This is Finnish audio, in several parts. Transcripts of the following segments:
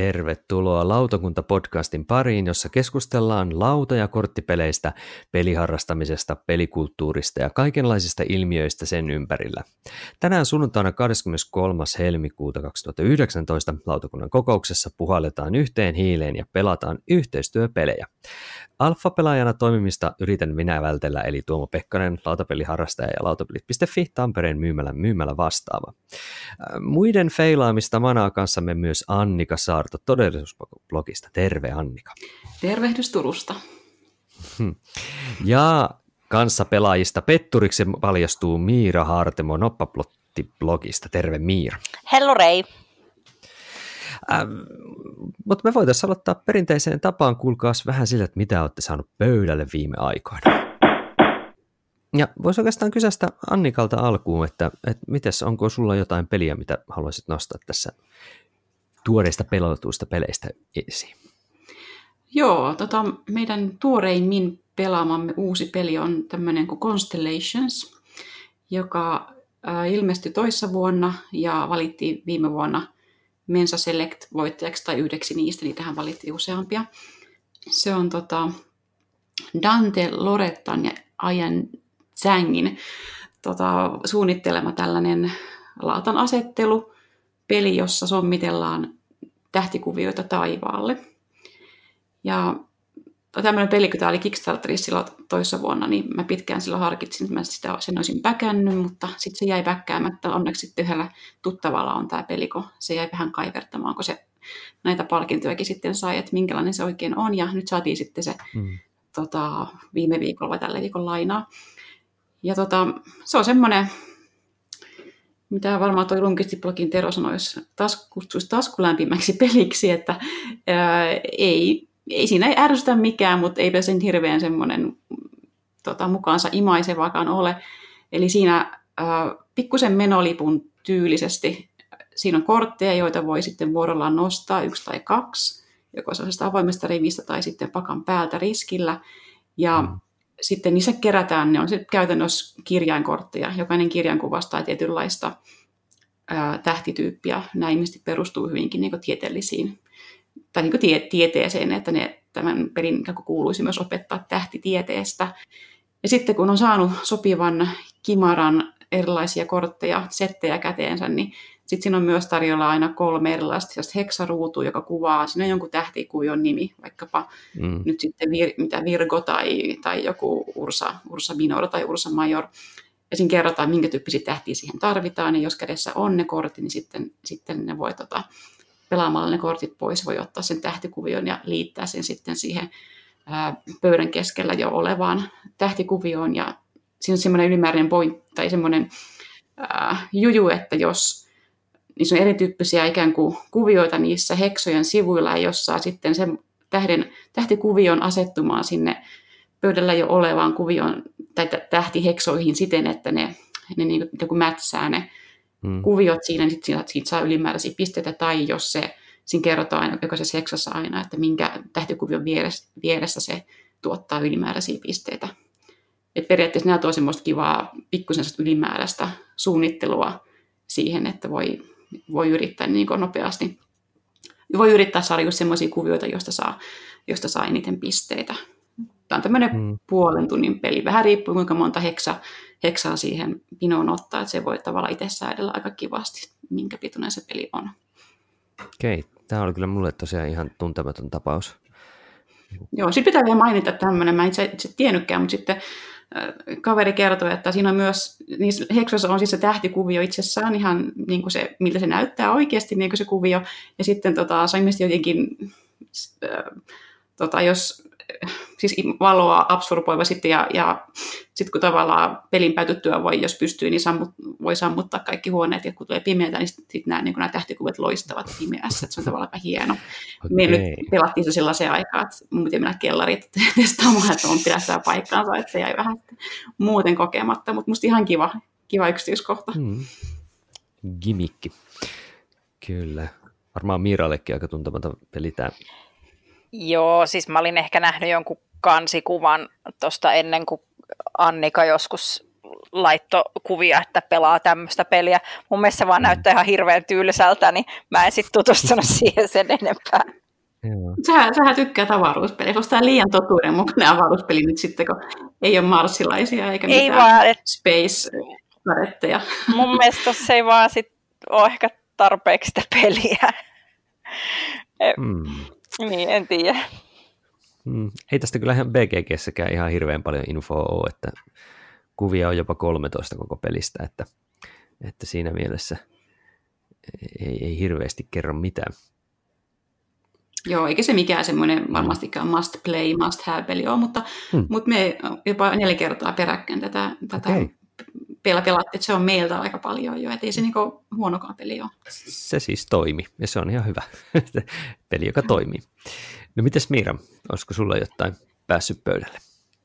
Tervetuloa Lautakunta-podcastin pariin, jossa keskustellaan lauta- ja korttipeleistä, peliharrastamisesta, pelikulttuurista ja kaikenlaisista ilmiöistä sen ympärillä. Tänään sunnuntaina 23. helmikuuta 2019 lautakunnan kokouksessa puhalletaan yhteen hiileen ja pelataan yhteistyöpelejä. Alfa-pelaajana toimimista yritän minä vältellä, eli Tuomo Pekkanen, lautapeliharrastaja ja lautapelit.fi Tampereen myymällä myymällä vastaava. Muiden feilaamista manaa kanssamme myös Annika Saarto todellisuusblogista. Terve Annika. Tervehdys Turusta. Ja kanssa pelaajista petturiksi paljastuu Miira Hartemo Noppaplotti-blogista. Terve Miira. Hello Rei. Ähm, mutta me voitaisiin aloittaa perinteiseen tapaan, kuulkaas vähän sillä, että mitä olette saanut pöydälle viime aikoina. Ja voisi oikeastaan kysästä Annikalta alkuun, että, että mites, onko sulla jotain peliä, mitä haluaisit nostaa tässä tuoreista pelotuista peleistä esiin? Joo, tota, meidän tuoreimmin pelaamamme uusi peli on tämmöinen kuin Constellations, joka äh, ilmestyi toissa vuonna ja valittiin viime vuonna Mensa Select-voittajaksi tai yhdeksi niistä, niitähän valittiin useampia. Se on tota, Dante Lorettan ja Ajan Zhangin tota, suunnittelema tällainen laatan asettelu, peli, jossa sommitellaan tähtikuvioita taivaalle. Ja tämmöinen peli, kun tämä oli Kickstarterissa silloin toissa vuonna, niin mä pitkään silloin harkitsin, että mä sitä, sen olisin väkännyt, mutta sitten se jäi väkkäämättä. Onneksi sitten yhdellä tuttavalla on tämä peli, kun se jäi vähän kaivertamaan, kun se näitä palkintojakin sitten sai, että minkälainen se oikein on. Ja nyt saatiin sitten se mm. tota, viime viikolla vai tällä viikolla lainaa. Ja tota, se on semmoinen, mitä varmaan toi Lunkisti-blogin Tero sanoi, jos tas, kutsuisi taskulämpimäksi peliksi, että ää, ei, ei siinä ei ärsytä mikään, mutta eipä sen hirveän semmoinen tota, mukaansa imaisevaakaan ole. Eli siinä ää, pikkusen menolipun tyylisesti siinä on kortteja, joita voi sitten vuorollaan nostaa, yksi tai kaksi, joko sellaisesta avoimesta rivistä tai sitten pakan päältä riskillä. Ja mm sitten niissä kerätään, ne on se käytännössä kirjainkortteja. Jokainen kirjain kuvastaa tietynlaista ää, tähtityyppiä. Nämä ilmeisesti perustuu hyvinkin niin tieteellisiin, tai niin tie, tieteeseen, että ne, tämän pelin kuuluisi myös opettaa tähtitieteestä. Ja sitten kun on saanut sopivan kimaran erilaisia kortteja, settejä käteensä, niin sitten siinä on myös tarjolla aina kolme erilaista heksaruutua, joka kuvaa, siinä on jonkun tähtikuvion nimi, vaikkapa mm. nyt sitten vir, mitä Virgo tai, tai joku Ursa, Ursa Minor tai Ursa Major. Ja siinä kerrotaan, minkä tyyppisiä tähtiä siihen tarvitaan, ja jos kädessä on ne kortit, niin sitten, sitten ne voi tota, pelaamalla ne kortit pois, voi ottaa sen tähtikuvion ja liittää sen sitten siihen ää, pöydän keskellä jo olevaan tähtikuvioon, ja siinä on semmoinen ylimääräinen point, tai semmoinen ää, juju, että jos niissä on erityyppisiä ikään kuin kuvioita niissä heksojen sivuilla, jossa sitten sen tähden, tähtikuvion asettumaan sinne pöydällä jo olevaan kuvioon tai tähtiheksoihin siten, että ne, ne niin kuin mätsää ne hmm. kuviot siinä, niin sitten siitä saa ylimääräisiä pisteitä, tai jos se, siinä kerrotaan jokaisessa heksossa aina, että minkä tähtikuvion vieressä, vieressä se tuottaa ylimääräisiä pisteitä. Et periaatteessa nämä tuo semmoista kivaa pikkusen ylimääräistä suunnittelua siihen, että voi voi yrittää niin kuin nopeasti, voi yrittää saada just sellaisia kuvioita, joista saa, josta saa eniten pisteitä. Tämä on tämmöinen hmm. puolen tunnin peli. Vähän riippuu, kuinka monta heksa, heksaa siihen pinoon ottaa, että se voi tavallaan itse säädellä aika kivasti, minkä pituinen se peli on. Okei, tämä oli kyllä mulle tosiaan ihan tuntematon tapaus. Joo, sitten pitää vielä mainita tämmöinen, mä en itse, itse tiennytkään, mutta sitten kaveri kertoi, että siinä on myös, niissä heksoissa on siis se tähtikuvio itsessään ihan niin kuin se, miltä se näyttää oikeasti niin kuin se kuvio. Ja sitten tota, se on jotenkin, äh, tota, jos siis valoa absorboiva sitten ja, ja sitten kun tavallaan pelin päätyttyä voi, jos pystyy, niin sammut, voi sammuttaa kaikki huoneet ja kun tulee pimeätä, niin sitten sit nämä, niin nämä tähtikuvat loistavat pimeässä, että se on tavallaan aika hieno. Okay. Me nyt pelattiin se sellaiseen aikaan, että mun piti mennä kellariin testaamaan, että on pidässä paikkaansa, että se jäi vähän muuten kokematta, mutta musta ihan kiva, kiva yksityiskohta. Hmm. Gimikki. Kyllä. Varmaan Miirallekin aika tuntematon peli tämä Joo, siis mä olin ehkä nähnyt jonkun kansikuvan tuosta ennen kuin Annika joskus laittokuvia, että pelaa tämmöistä peliä. Mun mielestä se vaan mm. näyttää ihan hirveän tyylisältä, niin mä en sitten tutustunut siihen sen enempää. Sähän, sähän tykkää avaruuspeliä. Onko tämä liian totuuden mukainen avaruuspeli nyt sitten, kun ei ole marsilaisia eikä ei mitään vaan, et... space karetteja Mun mielestä se ei vaan sit ole ehkä tarpeeksi sitä peliä. Mm. Niin, en tiedä. Mm. Ei tästä kyllä ihan BGGssäkään ihan hirveän paljon infoa ole, että kuvia on jopa 13 koko pelistä, että, että siinä mielessä ei, ei hirveästi kerro mitään. Joo, eikä se mikään semmoinen varmastikaan must play, must have peli ole, mutta, hmm. mutta me jopa neljä kertaa peräkkäin tätä, tätä okay. Pelaa pelattiin, että se on meiltä aika paljon jo, että ei se niinku huonokaan peli ole. Se siis toimi, ja se on ihan hyvä peli, joka toimii. No mites Miira, olisiko sulla jotain päässyt pöydälle?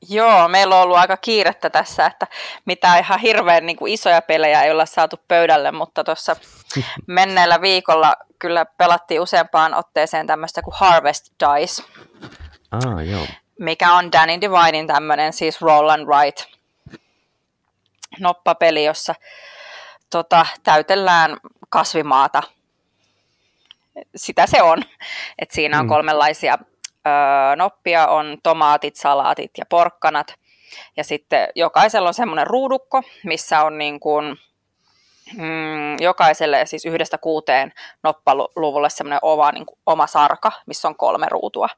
Joo, meillä on ollut aika kiirettä tässä, että mitä ihan hirveän niin kuin isoja pelejä ei olla saatu pöydälle, mutta tuossa menneellä viikolla kyllä pelattiin useampaan otteeseen tämmöistä kuin Harvest Dice, ah, joo. mikä on Danny Divinin tämmöinen siis roll and write noppapeli, jossa tota, täytellään kasvimaata. Sitä se on. Et siinä on mm. kolmenlaisia ö, noppia, on tomaatit, salaatit ja porkkanat. Ja sitten jokaisella on semmoinen ruudukko, missä on niin kuin, mm, jokaiselle siis yhdestä kuuteen noppaluvulle semmoinen oma, niin kuin, oma sarka, missä on kolme ruutua.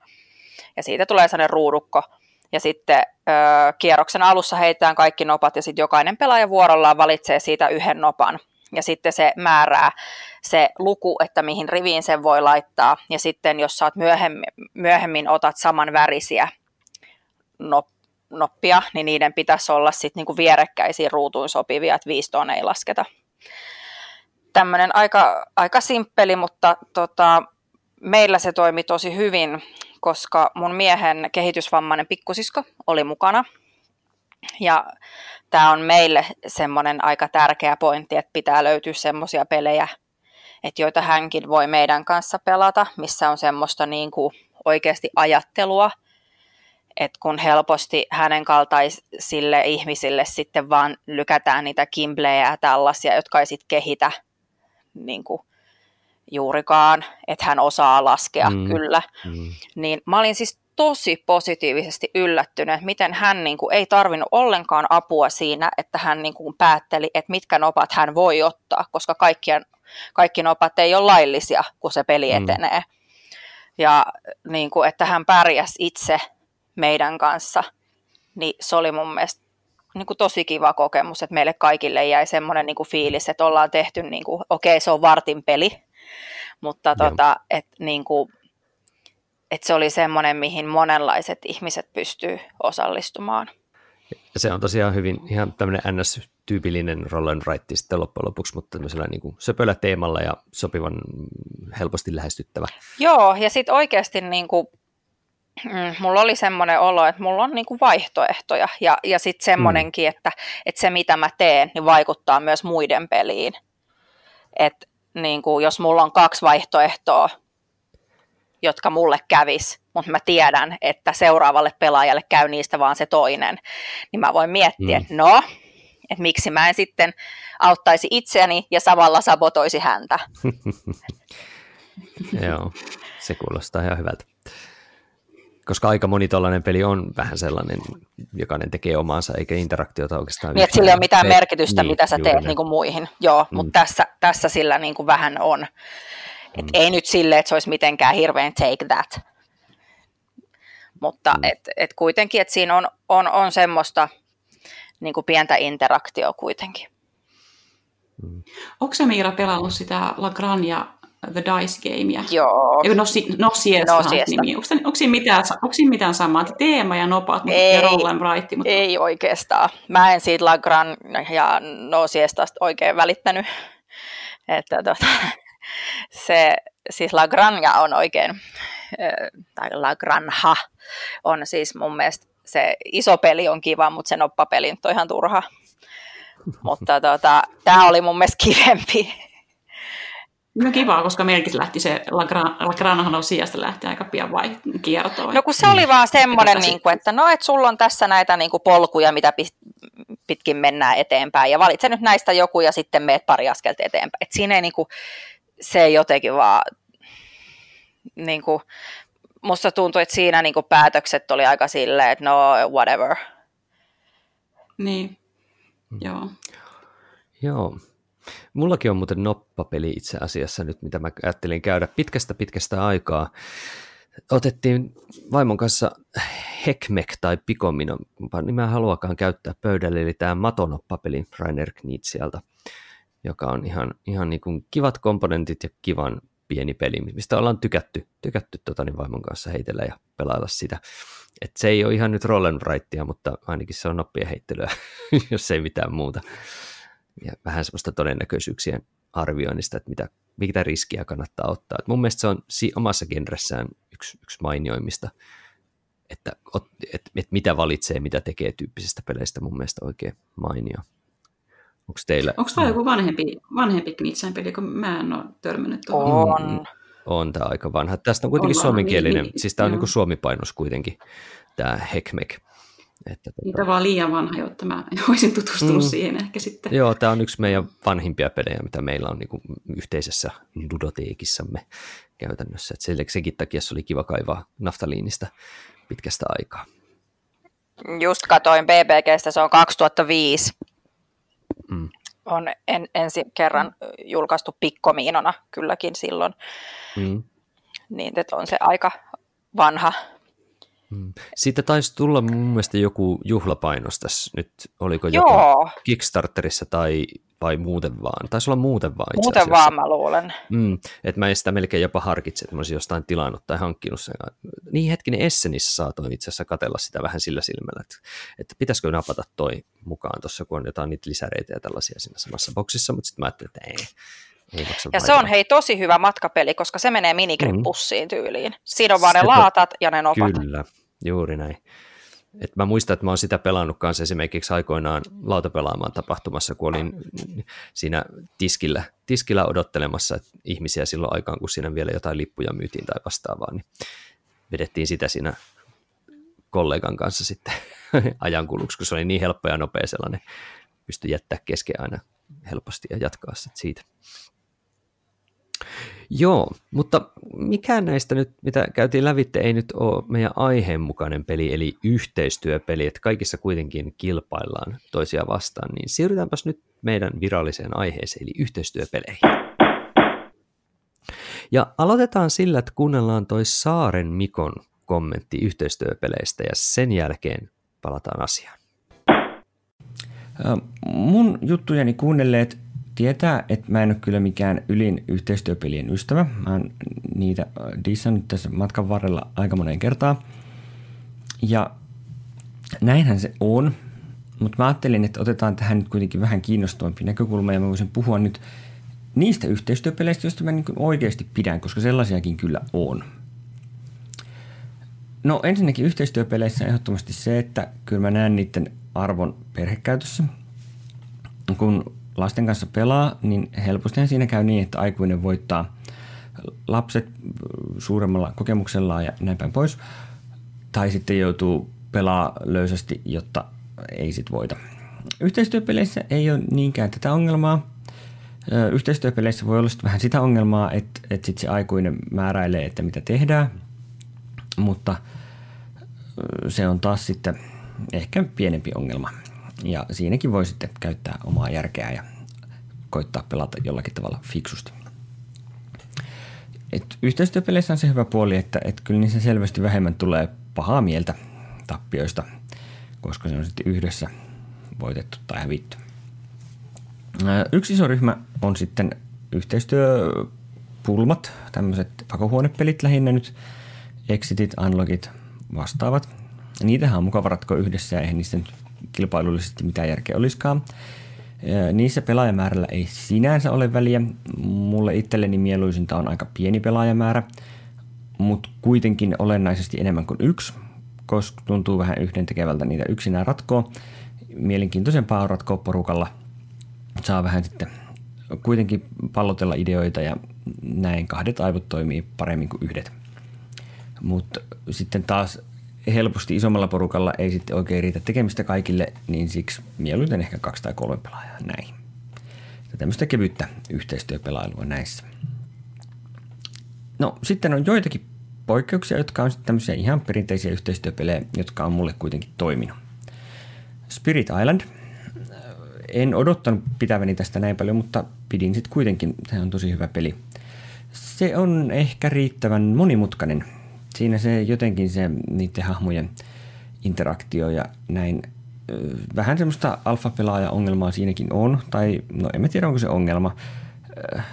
Ja siitä tulee sellainen ruudukko. Ja sitten ö, kierroksen alussa heitetään kaikki nopat ja sitten jokainen pelaaja vuorollaan valitsee siitä yhden nopan. Ja sitten se määrää se luku, että mihin riviin sen voi laittaa. Ja sitten jos saat myöhemmin, myöhemmin otat saman värisiä nop, noppia, niin niiden pitäisi olla sitten niinku vierekkäisiin ruutuin sopivia, että viistoon ei lasketa tämmöinen aika, aika simppeli, mutta tota, meillä se toimi tosi hyvin, koska mun miehen kehitysvammainen pikkusisko oli mukana. Ja tämä on meille semmoinen aika tärkeä pointti, että pitää löytyä semmoisia pelejä, että joita hänkin voi meidän kanssa pelata, missä on semmoista niin kuin oikeasti ajattelua, että kun helposti hänen kaltaisille ihmisille sitten vaan lykätään niitä kimblejä ja tällaisia, jotka ei sitten kehitä niin kuin juurikaan, että hän osaa laskea mm. kyllä. Mm. Niin mä olin siis tosi positiivisesti yllättynyt, että miten hän niin kuin, ei tarvinnut ollenkaan apua siinä, että hän niin kuin, päätteli, että mitkä nopat hän voi ottaa, koska kaikkien, kaikki nopat ei ole laillisia, kun se peli mm. etenee. Ja niin kuin, että hän pärjäsi itse meidän kanssa, niin se oli mun mielestä niin kuin tosi kiva kokemus, että meille kaikille jäi semmoinen niin kuin fiilis, että ollaan tehty, niin kuin, okei se on vartin peli, mutta tota, että niin kuin, että se oli semmoinen, mihin monenlaiset ihmiset pystyy osallistumaan. Ja se on tosiaan hyvin ihan tämmöinen NS-tyypillinen roll and write sitten loppujen lopuksi, mutta tämmöisellä niin kuin söpöllä teemalla ja sopivan helposti lähestyttävä. Joo, ja sitten oikeasti niin kuin, mm, mulla oli semmoinen olo, että mulla on niin kuin vaihtoehtoja ja, ja sitten semmoinenkin, mm. että, että se mitä mä teen, niin vaikuttaa myös muiden peliin. Että niin kuin, jos mulla on kaksi vaihtoehtoa, jotka mulle kävis, mutta mä tiedän, että seuraavalle pelaajalle käy niistä vaan se toinen, niin mä voin miettiä, mm. että no, että miksi mä en sitten auttaisi itseäni ja samalla sabotoisi häntä. Joo, se kuulostaa ihan hyvältä. Koska aika moni tällainen peli on vähän sellainen, jokainen tekee omaansa, eikä interaktiota oikeastaan. Niin, että sillä ei ole mitään merkitystä, niin, mitä sä teet niin kuin muihin. Joo, mm. mutta tässä, tässä sillä niin kuin vähän on. Et mm. Ei nyt silleen, että se olisi mitenkään hirveän take that. Mutta mm. et, et kuitenkin, että siinä on, on, on semmoista niin kuin pientä interaktioa kuitenkin. Mm. Onko se Miira pelannut sitä Lagrania The Dice Gamea? Joo. no, si, no, siesta, no siesta. nimi. Onko, onko, siinä mitään, onko siinä mitään samaa? Teema ja nopat ei, ja roll and write, mutta... Ei oikeastaan. Mä en siitä Lagran ja no siestasta oikein välittänyt. Että tota, se, siis Lagranja on oikein, tai Lagranha on siis mun mielestä se iso peli on kiva, mutta se noppapeli on ihan turha. mutta tota, tämä oli mun mielestä kivempi. No kiva, koska meilläkin lähti se Lagranahan sijasta lähti aika pian vai kiertoon. No kun se oli vaan semmoinen, niin kuin, että no, että sulla on tässä näitä niin kuin polkuja, mitä pitkin mennään eteenpäin. Ja valitse nyt näistä joku ja sitten meet pari askelta eteenpäin. Et siinä ei niinku, se ei jotenkin vaan, niinku, musta tuntui, että siinä niinku päätökset oli aika silleen, että no whatever. Niin, mm. joo. Joo. Mullakin on muuten noppapeli itse asiassa nyt, mitä mä ajattelin käydä pitkästä pitkästä aikaa. Otettiin vaimon kanssa Hekmek tai Pikomino, niin mä haluakaan käyttää pöydälle, eli tämä Matonoppapeli Rainer Knitsialta, joka on ihan, ihan niin kuin kivat komponentit ja kivan pieni peli, mistä ollaan tykätty, tykätty tota, niin vaimon kanssa heitellä ja pelailla sitä. Et se ei ole ihan nyt roll mutta ainakin se on noppien heittelyä, jos ei mitään muuta ja vähän semmoista todennäköisyyksien arvioinnista, että mitä, mitä riskiä kannattaa ottaa. Et mun mielestä se on si- omassa genressään yksi, yksi mainioimista, että et, et mitä valitsee, mitä tekee tyyppisistä peleistä mun mielestä oikein mainio. Onko teillä? Onko tämä joku vanhempi, vanhempi Knitsen peli, kun mä en ole törmännyt tuohon? On. Mm, on tämä aika vanha. Tästä on kuitenkin Ollaan, suomenkielinen, niin, siis tämä on niin suomipainos kuitenkin, tämä Hekmek. Että, tota... Niitä vaan liian vanha, jotta mä olisin tutustunut mm. siihen ehkä sitten. Joo, tämä on yksi meidän vanhimpia pelejä, mitä meillä on niin kuin yhteisessä ludoteekissamme käytännössä. Et senkin takia se oli kiva kaivaa naftaliinista pitkästä aikaa. Just katoin BBGstä, se on 2005. Mm. On en, ensi kerran julkaistu pikkomiinona kylläkin silloin. Mm. Niin, että on se aika vanha Mm. Sitten taisi tulla mun mielestä joku juhlapainos tässä nyt, oliko joku Kickstarterissa tai vai muuten vaan? Taisi olla muuten vaan itse Muuten asiassa. vaan mä luulen. Mm, että mä en sitä melkein jopa harkitse, että mä olisin jostain tilannut tai hankkinut sen. Niin hetkinen, Essenissä saatoin itse asiassa katella sitä vähän sillä silmällä, että, että pitäisikö napata toi mukaan tuossa, kun on jotain niitä lisäreitä ja tällaisia siinä samassa boksissa, mutta sitten mä ajattelin, että ei, ei ja se on hei tosi hyvä matkapeli, koska se menee minigrippussiin mm. tyyliin. Siinä on vaan ne laatat ja ne nopat. Kyllä, juuri näin. Et mä muistan, että mä oon sitä pelannut kanssa esimerkiksi aikoinaan lautapelaamaan tapahtumassa, kun olin siinä tiskillä, tiskillä odottelemassa ihmisiä silloin aikaan, kun siinä vielä jotain lippuja myytiin tai vastaavaa, niin vedettiin sitä siinä kollegan kanssa sitten ajankuluksi, kun se oli niin helppo ja nopea sellainen, pystyi jättää kesken aina helposti ja jatkaa sitten siitä. Joo, mutta mikään näistä nyt, mitä käytiin lävitte, ei nyt ole meidän aiheen mukainen peli, eli yhteistyöpeli, että kaikissa kuitenkin kilpaillaan toisia vastaan, niin siirrytäänpäs nyt meidän viralliseen aiheeseen, eli yhteistyöpeleihin. Ja aloitetaan sillä, että kuunnellaan toi Saaren Mikon kommentti yhteistyöpeleistä ja sen jälkeen palataan asiaan. Mun juttujeni kuunnelleet tietää, että mä en ole kyllä mikään ylin yhteistyöpelien ystävä. Mä oon niitä dissannut tässä matkan varrella aika moneen kertaan. Ja näinhän se on, mutta mä ajattelin, että otetaan tähän nyt kuitenkin vähän kiinnostavampi näkökulma ja mä voisin puhua nyt niistä yhteistyöpeleistä, joista mä niin oikeasti pidän, koska sellaisiakin kyllä on. No ensinnäkin yhteistyöpeleissä ehdottomasti se, että kyllä mä näen niiden arvon perhekäytössä. Kun lasten kanssa pelaa, niin helposti siinä käy niin, että aikuinen voittaa lapset suuremmalla kokemuksellaan ja näin päin pois. Tai sitten joutuu pelaa löysästi, jotta ei sit voita. Yhteistyöpeleissä ei ole niinkään tätä ongelmaa. Yhteistyöpeleissä voi olla vähän sitä ongelmaa, että, että sit se aikuinen määräilee, että mitä tehdään, mutta se on taas sitten ehkä pienempi ongelma. Ja siinäkin voi sitten käyttää omaa järkeä ja koittaa pelata jollakin tavalla fiksusti. Et yhteistyöpeleissä on se hyvä puoli, että et kyllä niissä selvästi vähemmän tulee pahaa mieltä tappioista, koska se on sitten yhdessä voitettu tai hävitty. Yksi iso ryhmä on sitten yhteistyöpulmat, tämmöiset pakohuonepelit lähinnä nyt, exitit, unlockit, vastaavat. Niitähän on mukava ratkoa yhdessä ja eihän niistä nyt kilpailullisesti mitään järkeä olisikaan. Niissä pelaajamäärällä ei sinänsä ole väliä. Mulle itselleni mieluisinta on aika pieni pelaajamäärä, mutta kuitenkin olennaisesti enemmän kuin yksi, koska tuntuu vähän yhden tekevältä niitä yksinään ratkoa. Mielenkiintoisempaa on ratkoa porukalla. Saa vähän sitten kuitenkin pallotella ideoita ja näin kahdet aivot toimii paremmin kuin yhdet. Mutta sitten taas helposti isommalla porukalla ei sitten oikein riitä tekemistä kaikille, niin siksi mieluiten ehkä kaksi tai kolme pelaajaa näihin. Ja tämmöistä kevyttä yhteistyöpelailua näissä. No sitten on joitakin poikkeuksia, jotka on sitten tämmöisiä ihan perinteisiä yhteistyöpelejä, jotka on mulle kuitenkin toiminut. Spirit Island. En odottanut pitäväni tästä näin paljon, mutta pidin sitten kuitenkin. Se on tosi hyvä peli. Se on ehkä riittävän monimutkainen. Siinä se jotenkin se niiden hahmojen interaktio ja näin vähän semmoista alfa-pelaaja-ongelmaa siinäkin on, tai no en tiedä onko se ongelma.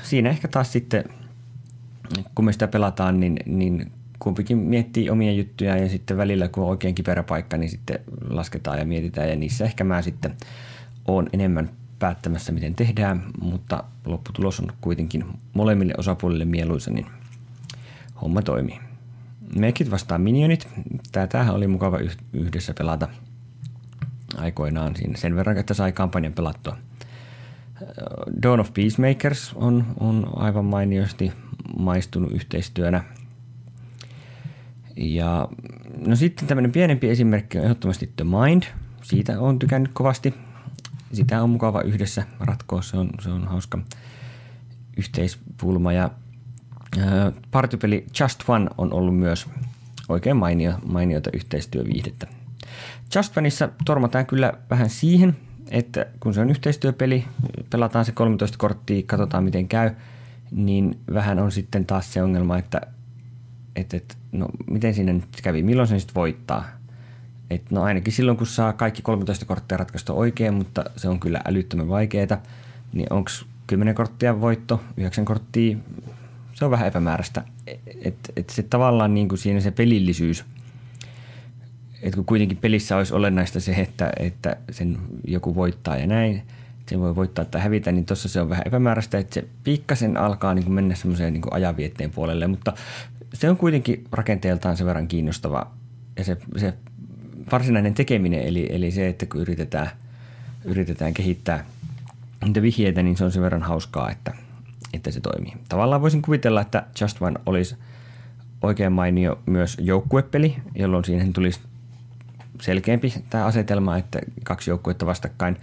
Siinä ehkä taas sitten, kun me sitä pelataan, niin, niin kumpikin miettii omia juttuja ja sitten välillä kun on oikein kiperä paikka, niin sitten lasketaan ja mietitään ja niissä ehkä mä sitten on enemmän päättämässä, miten tehdään, mutta lopputulos on kuitenkin molemmille osapuolille mieluisa, niin homma toimii. Mekit vastaan minionit. Tämähän oli mukava yhdessä pelata aikoinaan siinä sen verran, että sai kampanjan pelattua. Dawn of Peacemakers on, on aivan mainiosti maistunut yhteistyönä – ja no sitten tämmöinen pienempi esimerkki on ehdottomasti The Mind. Siitä on tykännyt kovasti. Sitä on mukava yhdessä ratkoa, se on, se on hauska yhteispulma. Ja partypeli Just One on ollut myös oikein mainio, mainiota yhteistyöviihdettä. Just Oneissa tormataan kyllä vähän siihen, että kun se on yhteistyöpeli, pelataan se 13 korttia, katsotaan miten käy, niin vähän on sitten taas se ongelma, että että, että no miten siinä nyt kävi, milloin se sitten voittaa. Et no ainakin silloin, kun saa kaikki 13 korttia ratkaista oikein, mutta se on kyllä älyttömän vaikeaa, niin onko 10 korttia voitto, 9 korttia, se on vähän epämääräistä. Että et se tavallaan niin kuin siinä se pelillisyys, että kun kuitenkin pelissä olisi olennaista se, että, että sen joku voittaa ja näin, sen voi voittaa tai hävitä, niin tuossa se on vähän epämääräistä, että se pikkasen alkaa niin kuin mennä semmoiseen niin ajanvietteen puolelle, mutta se on kuitenkin rakenteeltaan sen verran kiinnostava ja se, se varsinainen tekeminen, eli, eli se, että kun yritetään, yritetään kehittää niitä vihjeitä, niin se on sen verran hauskaa, että, että se toimii. Tavallaan voisin kuvitella, että Just One olisi oikein mainio myös joukkuepeli, jolloin siihen tulisi selkeämpi tämä asetelma, että kaksi joukkuetta vastakkain,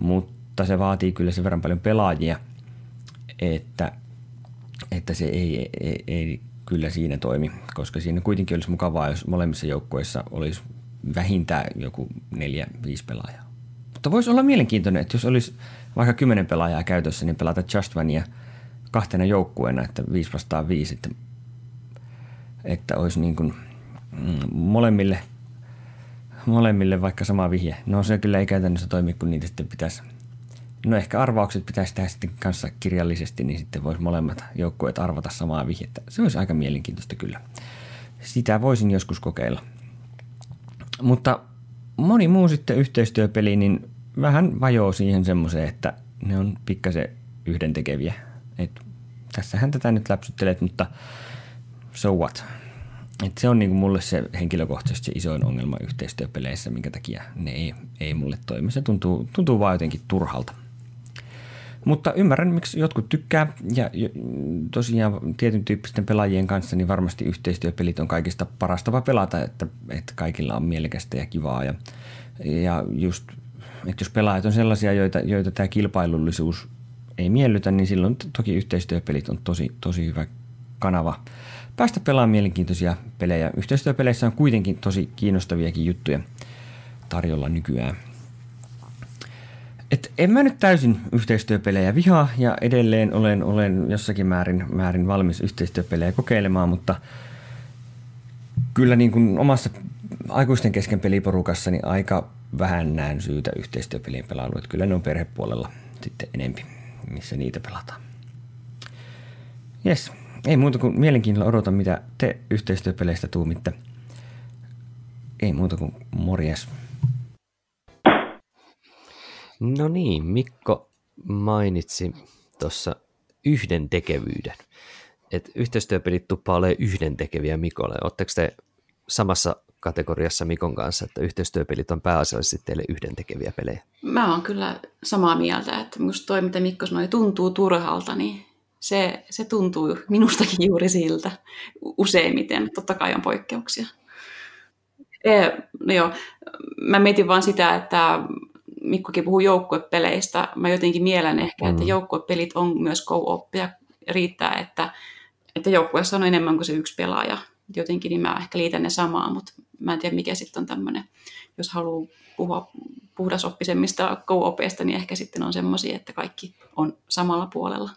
mutta se vaatii kyllä sen verran paljon pelaajia, että, että se ei, ei, ei kyllä siinä toimi, koska siinä kuitenkin olisi mukavaa, jos molemmissa joukkueissa olisi vähintään joku neljä, viisi pelaajaa. Mutta voisi olla mielenkiintoinen, että jos olisi vaikka kymmenen pelaajaa käytössä, niin pelata Just Vania kahtena joukkueena, että viisi vastaan viisi, että, että olisi niin kuin mm, molemmille, molemmille vaikka sama vihje. No se kyllä ei käytännössä toimi, kun niitä sitten pitäisi – No ehkä arvaukset pitäisi tehdä sitten kanssa kirjallisesti, niin sitten voisi molemmat joukkueet arvata samaa vihjettä. Se olisi aika mielenkiintoista kyllä. Sitä voisin joskus kokeilla. Mutta moni muu sitten yhteistyöpeli, niin vähän vajoo siihen semmoiseen, että ne on pikkasen yhdentekeviä. Et tässähän tätä nyt läpsyttelet, mutta so what? Et se on niinku mulle se henkilökohtaisesti se isoin ongelma yhteistyöpeleissä, minkä takia ne ei, ei mulle toimi. Se tuntuu, tuntuu vaan jotenkin turhalta. Mutta ymmärrän, miksi jotkut tykkää ja tosiaan tietyn tyyppisten pelaajien kanssa niin varmasti yhteistyöpelit on kaikista paras tapa pelata, että, että kaikilla on mielekästä ja kivaa ja, ja just, että jos pelaajat on sellaisia, joita, joita tämä kilpailullisuus ei miellytä, niin silloin toki yhteistyöpelit on tosi, tosi hyvä kanava päästä pelaamaan mielenkiintoisia pelejä. Yhteistyöpeleissä on kuitenkin tosi kiinnostaviakin juttuja tarjolla nykyään. Et en mä nyt täysin yhteistyöpelejä vihaa ja edelleen olen, olen jossakin määrin, määrin valmis yhteistyöpelejä kokeilemaan, mutta kyllä niin kuin omassa aikuisten kesken peliporukassa niin aika vähän näen syytä yhteistyöpelien pelailuun. Kyllä ne on perhepuolella sitten enempi, missä niitä pelataan. Jes, ei muuta kuin mielenkiinnolla odota, mitä te yhteistyöpeleistä tuumitte. Ei muuta kuin morjes. No niin, Mikko mainitsi tuossa yhdentekevyyden. Että yhteistyöpelit tuppaa olemaan yhdentekeviä Mikolle. Oletteko te samassa kategoriassa Mikon kanssa, että yhteistyöpelit on pääasiallisesti teille yhdentekeviä pelejä? Mä oon kyllä samaa mieltä, että musta toi, mitä Mikko sanoi, tuntuu turhalta, niin se, se tuntuu minustakin juuri siltä useimmiten. Totta kai on poikkeuksia. no joo, mä mietin vaan sitä, että Mikkokin puhuu joukkuepeleistä. Mä jotenkin mielen ehkä, mm. että joukkuepelit on myös co-oppia. Riittää, että, että joukkueessa on enemmän kuin se yksi pelaaja. Jotenkin niin mä ehkä liitän ne samaan, mutta mä en tiedä mikä sitten on tämmöinen, jos haluaa puhua puhdasoppisemmista co-opeista, niin ehkä sitten on semmoisia, että kaikki on samalla puolella.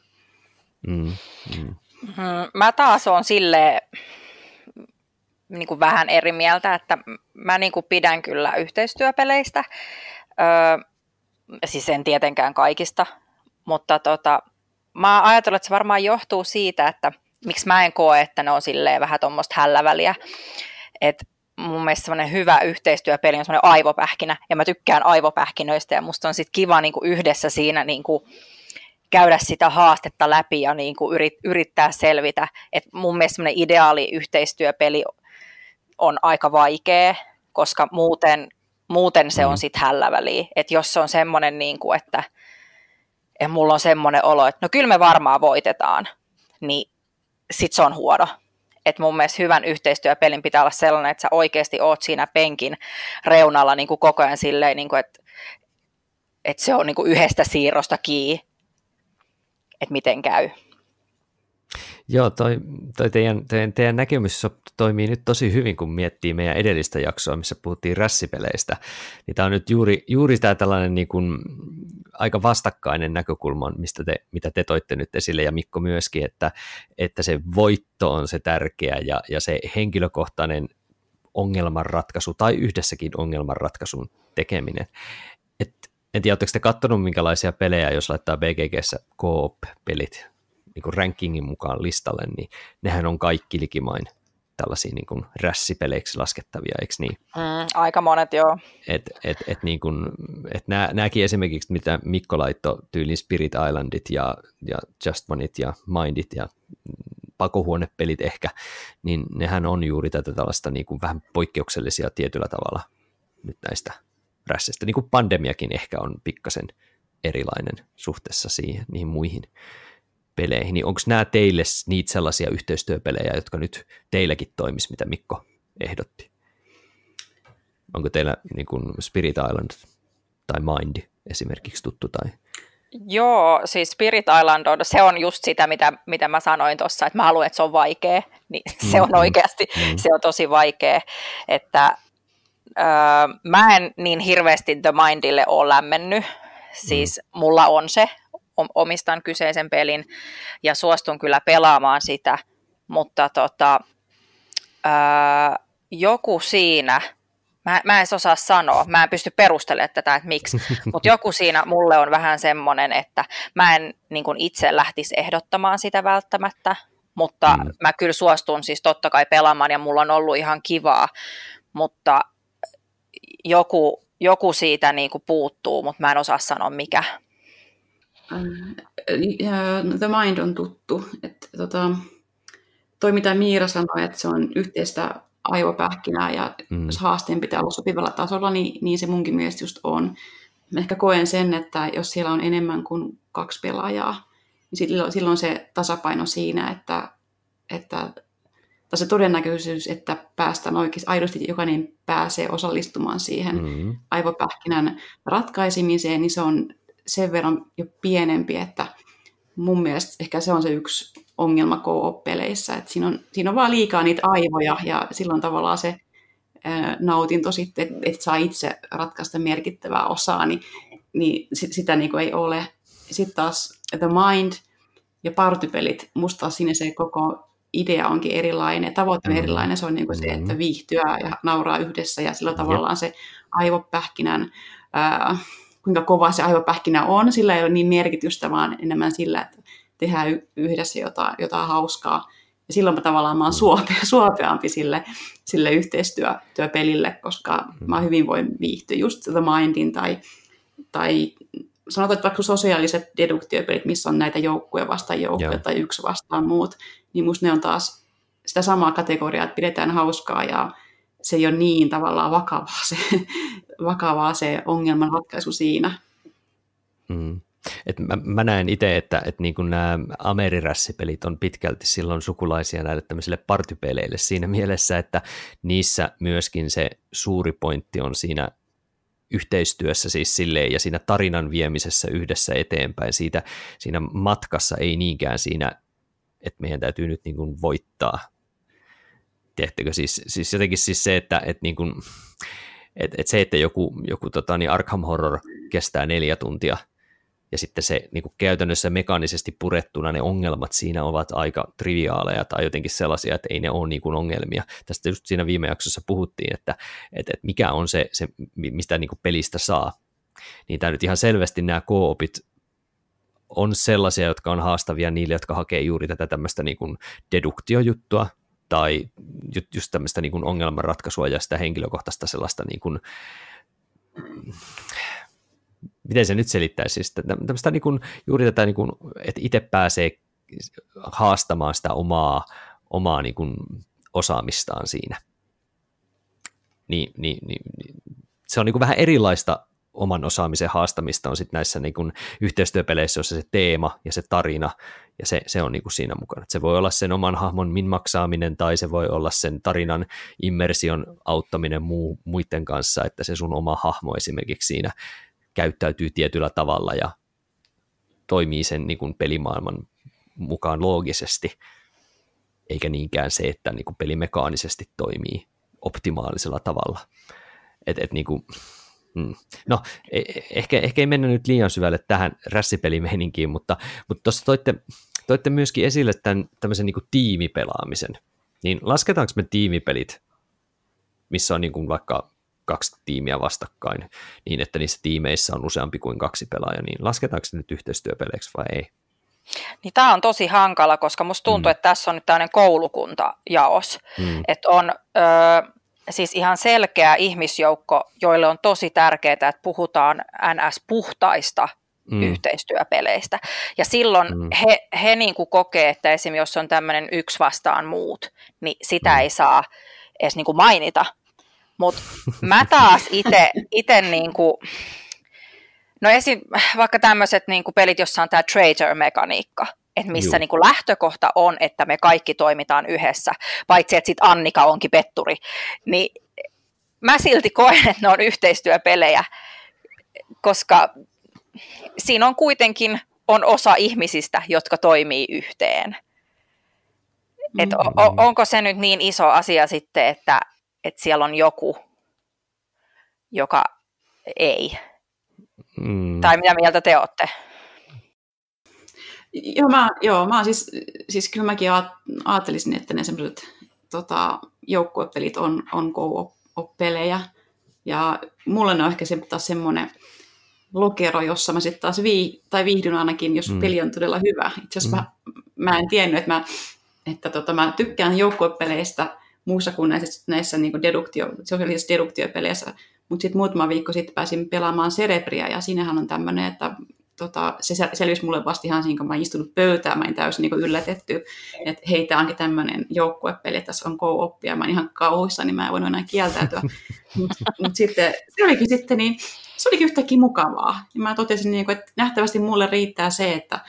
Mm, mm. Mä taas on sille niin kuin vähän eri mieltä, että mä niin kuin pidän kyllä yhteistyöpeleistä, öö, siis en tietenkään kaikista, mutta tota, mä ajattelen, että se varmaan johtuu siitä, että miksi mä en koe, että ne on silleen vähän tuommoista hälläväliä, että mun mielestä semmoinen hyvä yhteistyöpeli on semmoinen aivopähkinä, ja mä tykkään aivopähkinöistä, ja musta on sitten kiva niin kuin yhdessä siinä niin kuin käydä sitä haastetta läpi ja niin kuin yrit, yrittää selvitä. Et mun mielestä semmoinen ideaali yhteistyöpeli on aika vaikea, koska muuten, muuten se on mm. sitten hälläväliä. Että jos se on semmoinen, niin kuin, että, että mulla on semmoinen olo, että no kyllä me varmaan voitetaan, niin sitten se on huono. Et mun mielestä hyvän yhteistyöpelin pitää olla sellainen, että sä oikeasti oot siinä penkin reunalla niin kuin koko ajan silleen, niin kuin, että, että se on niin kuin yhdestä siirrosta kiinni, että miten käy. Joo, toi, toi teidän, teidän, teidän näkemys toimii nyt tosi hyvin, kun miettii meidän edellistä jaksoa, missä puhuttiin rässipeleistä. Niin tämä on nyt juuri, juuri tämä tällainen niin kuin aika vastakkainen näkökulma, mistä te, mitä te toitte nyt esille, ja Mikko myöskin, että, että se voitto on se tärkeä, ja, ja se henkilökohtainen ongelmanratkaisu tai yhdessäkin ongelmanratkaisun tekeminen. Et, en tiedä, oletteko te katsonut minkälaisia pelejä, jos laittaa BGGssä Coop-pelit niin kuin rankingin mukaan listalle, niin nehän on kaikki likimain tällaisia niin kuin rässipeleiksi laskettavia, eikö niin? Mm, aika monet, joo. Et, et, et niin kuin, et nää, nääkin esimerkiksi, mitä Mikko laittoi, tyylin Spirit Islandit ja, ja Just Oneit ja Mindit ja pakohuonepelit ehkä, niin nehän on juuri tätä tällaista niin kuin vähän poikkeuksellisia tietyllä tavalla nyt näistä rässistä. Niin kuin pandemiakin ehkä on pikkasen erilainen suhteessa siihen, niihin muihin peleihin, niin onko nämä teille niitä sellaisia yhteistyöpelejä, jotka nyt teilläkin toimis, mitä Mikko ehdotti? Onko teillä niin kuin Spirit Island tai Mind esimerkiksi tuttu? Tai... Joo, siis Spirit Island on, se on just sitä, mitä, mitä mä sanoin tuossa, että mä haluan, että se on vaikea, niin se on mm-hmm. oikeasti, mm. se on tosi vaikea, että öö, mä en niin hirveästi The Mindille ole lämmennyt, siis mm. mulla on se, omistan kyseisen pelin ja suostun kyllä pelaamaan sitä, mutta tota, ää, joku siinä, mä, mä en osaa sanoa, mä en pysty perustelemaan tätä, että miksi, mutta joku siinä mulle on vähän semmoinen, että mä en niin itse lähtisi ehdottamaan sitä välttämättä, mutta mm. mä kyllä suostun siis totta kai pelaamaan ja mulla on ollut ihan kivaa, mutta joku, joku siitä niin kuin puuttuu, mutta mä en osaa sanoa mikä. The Mind on tuttu. Että, tota, toi mitä Miira sanoi, että se on yhteistä aivopähkinää ja mm. jos haasteen pitää olla sopivalla tasolla, niin, niin se munkin mielestä just on. Mä ehkä koen sen, että jos siellä on enemmän kuin kaksi pelaajaa, niin silloin, silloin se tasapaino siinä, että, että tai se todennäköisyys, että päästään oikeasti aidosti jokainen pääsee osallistumaan siihen mm. aivopähkinän ratkaisemiseen, niin se on sen verran jo pienempi, että mun mielestä ehkä se on se yksi ongelma co-op-peleissä, että siinä on, siinä on vaan liikaa niitä aivoja ja silloin tavallaan se ää, nautinto sitten, että et saa itse ratkaista merkittävää osaa, niin, niin sitä niin kuin ei ole. Sitten taas The Mind ja partypelit, musta taas siinä se koko idea onkin erilainen, tavoite on mm. erilainen, se on niin kuin se, että mm. viihtyä ja nauraa yhdessä ja silloin tavallaan se aivopähkinän ää, kuinka kova se aivopähkinä on, sillä ei ole niin merkitystä, vaan enemmän sillä, että tehdään yhdessä jotain, jotain hauskaa. Ja silloin mä tavallaan mä oon suopea, suopeampi sille, sille yhteistyöpelille, koska mä hyvin voin viihtyä just The Mindin tai, tai sanotaan, että vaikka sosiaaliset deduktiopelit, missä on näitä joukkuja vastaan joukkuja Joo. tai yksi vastaan muut, niin musta ne on taas sitä samaa kategoriaa, että pidetään hauskaa ja se ei ole niin tavallaan vakavaa se, vakavaa se ongelman ratkaisu siinä. Mm. Et mä, mä näen itse, että, että niin nämä Amerirässipelit on pitkälti silloin sukulaisia näille tämmöisille partypeleille siinä mielessä, että niissä myöskin se suuri pointti on siinä yhteistyössä siis silleen, ja siinä tarinan viemisessä yhdessä eteenpäin. Siitä, siinä matkassa ei niinkään siinä, että meidän täytyy nyt niin kuin voittaa. Tiedättekö, siis, siis jotenkin siis se, että, että niin kuin, että, että se, että joku, joku tota, niin Arkham Horror kestää neljä tuntia – ja sitten se niin kuin käytännössä mekaanisesti purettuna ne ongelmat siinä ovat aika triviaaleja tai jotenkin sellaisia, että ei ne ole niin kuin ongelmia. Tästä just siinä viime jaksossa puhuttiin, että, että, että mikä on se, se mistä niin kuin pelistä saa. Niin tämä nyt ihan selvästi nämä koopit on sellaisia, jotka on haastavia niille, jotka hakee juuri tätä tämmöistä niin kuin deduktiojuttua, tai just tämmöistä niin kuin ongelmanratkaisua ja sitä henkilökohtaista sellaista niin kuin, miten se nyt selittäisi, siis tämmöistä niin kuin, juuri tätä, niin kuin, että itse pääsee haastamaan sitä omaa, omaa niin kuin, osaamistaan siinä. Niin, niin, niin, niin se on niin kuin vähän erilaista oman osaamisen haastamista on sitten näissä niin yhteistyöpeleissä, jossa se teema ja se tarina ja se, se on niin siinä mukana. se voi olla sen oman hahmon min maksaaminen tai se voi olla sen tarinan immersion auttaminen muu, muiden kanssa, että se sun oma hahmo esimerkiksi siinä käyttäytyy tietyllä tavalla ja toimii sen niin pelimaailman mukaan loogisesti, eikä niinkään se, että niin kuin peli mekaanisesti toimii optimaalisella tavalla. Et, et niin mm. No, e, ehkä, ehkä ei mennä nyt liian syvälle tähän rässipelimeininkiin, mutta mutta tuossa toitte, toitte myöskin esille tämän tämmöisen niin tiimipelaamisen. Niin lasketaanko me tiimipelit, missä on niin kuin vaikka kaksi tiimiä vastakkain niin, että niissä tiimeissä on useampi kuin kaksi pelaajaa, niin lasketaanko se nyt yhteistyöpeleiksi vai ei? Niin tämä on tosi hankala, koska musta tuntuu, mm. että tässä on nyt tämmöinen koulukuntajaos, mm. että on ö, siis ihan selkeä ihmisjoukko, joille on tosi tärkeää, että puhutaan NS-puhtaista mm. yhteistyöpeleistä. Ja silloin mm. he, he niin kuin kokee, että esimerkiksi jos on tämmöinen yksi vastaan muut, niin sitä mm. ei saa edes niin kuin mainita, mutta mä taas itse niinku, no esim, vaikka tämmöiset niinku pelit, jossa on tämä traitor-mekaniikka, että missä Juu. niinku lähtökohta on, että me kaikki toimitaan yhdessä, paitsi että sitten Annika onkin petturi, niin mä silti koen, että ne on yhteistyöpelejä, koska siinä on kuitenkin on osa ihmisistä, jotka toimii yhteen. Et mm. on, onko se nyt niin iso asia sitten, että että siellä on joku, joka ei. Mm. Tai mitä mieltä te olette? Joo, mä, joo, mä siis, siis kyllä mäkin ajattelisin, että ne semmoiset tota, joukkuepelit on, on go-pelejä. Ja mulle ne on ehkä se, taas semmoinen lokero, jossa mä sitten taas vii, tai viihdyn ainakin, jos mm. peli on todella hyvä. Itse asiassa mm. mä, mä en tiennyt, että mä, että tota, mä tykkään joukkuepeleistä muussa kuin näissä, näissä niin deduktio, sosiaalisissa deduktiopeleissä. Mutta sitten muutama viikko sitten pääsin pelaamaan Cerebria, ja siinähän on tämmöinen, että tota, se selvisi mulle vasta ihan siinä, kun mä istunut pöytään, mä en täysin niin yllätetty, että hei, tämä onkin tämmöinen joukkuepeli, että tässä on co-oppia, mä oon ihan kauhuissa, niin mä en voinut enää kieltäytyä. Mutta mut sitten se olikin sitten niin, se olikin yhtäkkiä mukavaa. Ja mä totesin, niin kuin, että nähtävästi mulle riittää se, että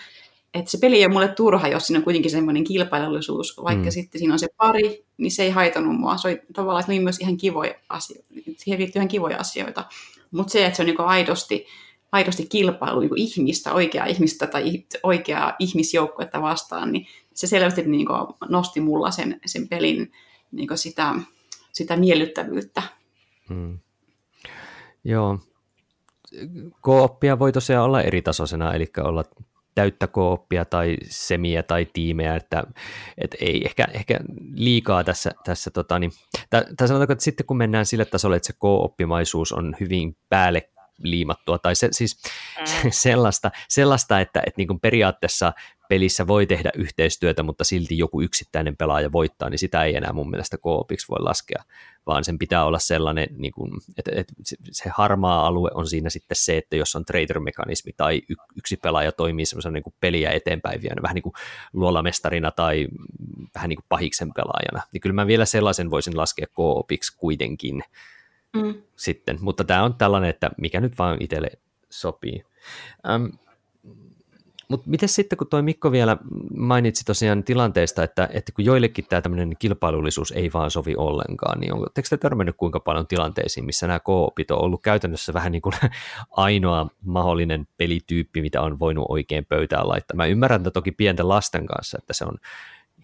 että se peli ei ole mulle turha, jos siinä on kuitenkin semmoinen kilpailullisuus, vaikka mm. sitten siinä on se pari, niin se ei haitannut mua. Se oli tavallaan, että oli myös ihan kivoja asioita, siihen liittyy ihan kivoja asioita. Mutta se, että se on niin aidosti, aidosti kilpailu niin ihmistä, oikeaa ihmistä tai oikeaa ihmisjoukkuetta vastaan, niin se selvästi niin nosti mulla sen, sen pelin niin sitä, sitä miellyttävyyttä. Hmm. Joo, kooppia voi tosiaan olla eri tasoisena, eli olla täyttä kooppia tai semiä tai tiimejä, että, että ei ehkä, ehkä liikaa tässä, tässä tota, niin, tai sanotaanko, että sitten kun mennään sille tasolle, että se kooppimaisuus on hyvin päälle liimattua, tai se, siis mm. sellaista, sellaista, että, että niin kuin periaatteessa pelissä voi tehdä yhteistyötä, mutta silti joku yksittäinen pelaaja voittaa, niin sitä ei enää mun mielestä koopiksi voi laskea, vaan sen pitää olla sellainen, niin kuin, että, että se harmaa alue on siinä sitten se, että jos on traitor-mekanismi tai yksi pelaaja toimii semmoisena niin peliä eteenpäin vielä, vähän niin kuin luolamestarina tai vähän niin kuin pahiksen pelaajana, niin kyllä mä vielä sellaisen voisin laskea koopiksi kuitenkin mm. sitten, mutta tämä on tällainen, että mikä nyt vaan itselle sopii. Um, mutta miten sitten, kun toi Mikko vielä mainitsi tosiaan tilanteesta, että, että kun joillekin tämä tämmöinen kilpailullisuus ei vaan sovi ollenkaan, niin onko te törmännyt kuinka paljon tilanteisiin, missä nämä koopit on ollut käytännössä vähän niin kuin ainoa mahdollinen pelityyppi, mitä on voinut oikein pöytään laittaa. Mä ymmärrän että toki pienten lasten kanssa, että se on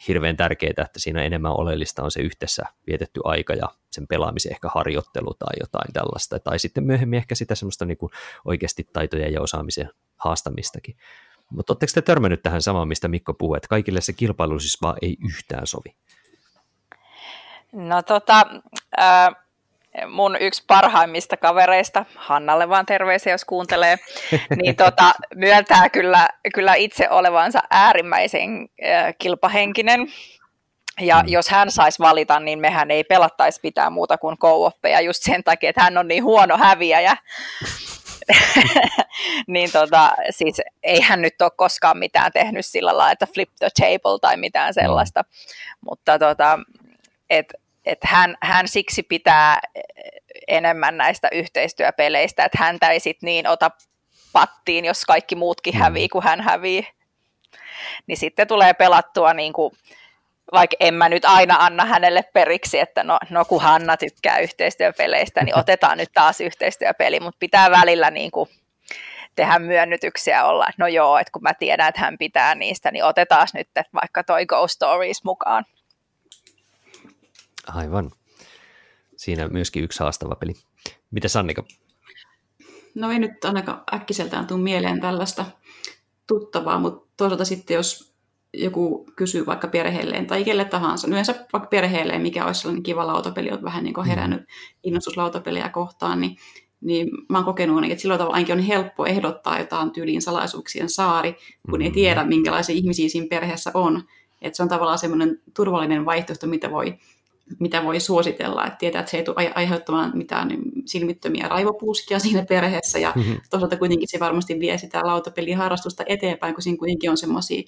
hirveän tärkeää, että siinä enemmän oleellista on se yhdessä vietetty aika ja sen pelaamisen ehkä harjoittelu tai jotain tällaista, tai sitten myöhemmin ehkä sitä semmoista niin kuin oikeasti taitoja ja osaamisen haastamistakin. Mutta oletteko te törmännyt tähän samaan, mistä Mikko puhuu, että kaikille se kilpailu siis vaan ei yhtään sovi? No tota, äh, mun yksi parhaimmista kavereista, Hannalle vaan terveisiä, jos kuuntelee, niin tota, myöntää kyllä, kyllä itse olevansa äärimmäisen äh, kilpahenkinen. Ja mm. jos hän saisi valita, niin mehän ei pelattaisi pitää muuta kuin co just sen takia, että hän on niin huono häviäjä. niin tota, siis ei hän nyt ole koskaan mitään tehnyt sillä lailla, että flip the table tai mitään sellaista, no. mutta tota, et, et hän, hän siksi pitää enemmän näistä yhteistyöpeleistä, että häntä ei sit niin ota pattiin, jos kaikki muutkin mm. hävii kuin hän hävii. Niin sitten tulee pelattua niin kuin vaikka en mä nyt aina anna hänelle periksi, että no, no kun Hanna tykkää yhteistyöpeleistä, niin otetaan nyt taas yhteistyöpeli, mutta pitää välillä niin kuin tehdä myönnytyksiä olla, että no joo, että kun mä tiedän, että hän pitää niistä, niin otetaan nyt vaikka toi Ghost Stories mukaan. Aivan. Siinä myöskin yksi haastava peli. Mitä Sannika? No ei nyt ainakaan äkkiseltään tule mieleen tällaista tuttavaa, mutta toisaalta sitten jos joku kysyy vaikka perheelleen tai kelle tahansa, yleensä vaikka perheelleen, mikä olisi sellainen kiva lautapeli, on vähän niin kuin mm. herännyt innostus lautapeliä kohtaan, niin, niin mä oon kokenut, että silloin tavalla ainakin on helppo ehdottaa jotain tyyliin salaisuuksien saari, kun ei mm. tiedä, minkälaisia ihmisiä siinä perheessä on. Että se on tavallaan semmoinen turvallinen vaihtoehto, mitä voi, mitä voi suositella, että tietää, että se ei tule aiheuttamaan mitään silmittömiä raivopuuskia siinä perheessä, ja mm-hmm. toisaalta kuitenkin se varmasti vie sitä lautapeliharrastusta eteenpäin, kun siinä kuitenkin on semmoisia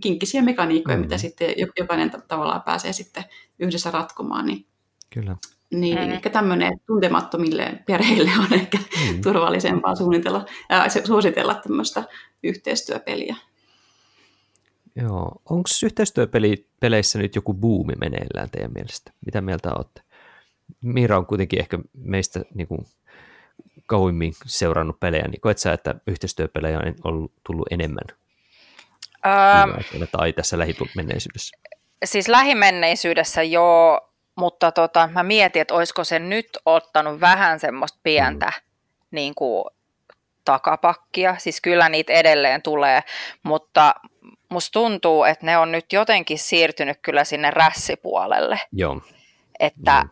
kinkkisiä mekaniikkoja, mm. mitä sitten jokainen tavallaan pääsee sitten yhdessä ratkomaan. Niin, Kyllä. Niin, mm. ehkä tämmöinen tuntemattomille perheille on ehkä mm. turvallisempaa suunnitella, ää, suositella tämmöistä yhteistyöpeliä. Joo. Onko yhteistyöpeleissä nyt joku buumi meneillään teidän mielestä? Mitä mieltä olette? Miira on kuitenkin ehkä meistä niin kuin, kauimmin seurannut pelejä, niin koet sä, että yhteistyöpelejä on ollut, tullut enemmän Öö, tai tässä lähimenneisyydessä? Siis lähimenneisyydessä joo, mutta tota, mä mietin, että olisiko se nyt ottanut vähän semmoista pientä mm. niin kuin, takapakkia. Siis kyllä niitä edelleen tulee, mutta musta tuntuu, että ne on nyt jotenkin siirtynyt kyllä sinne rässipuolelle. Joo. Että...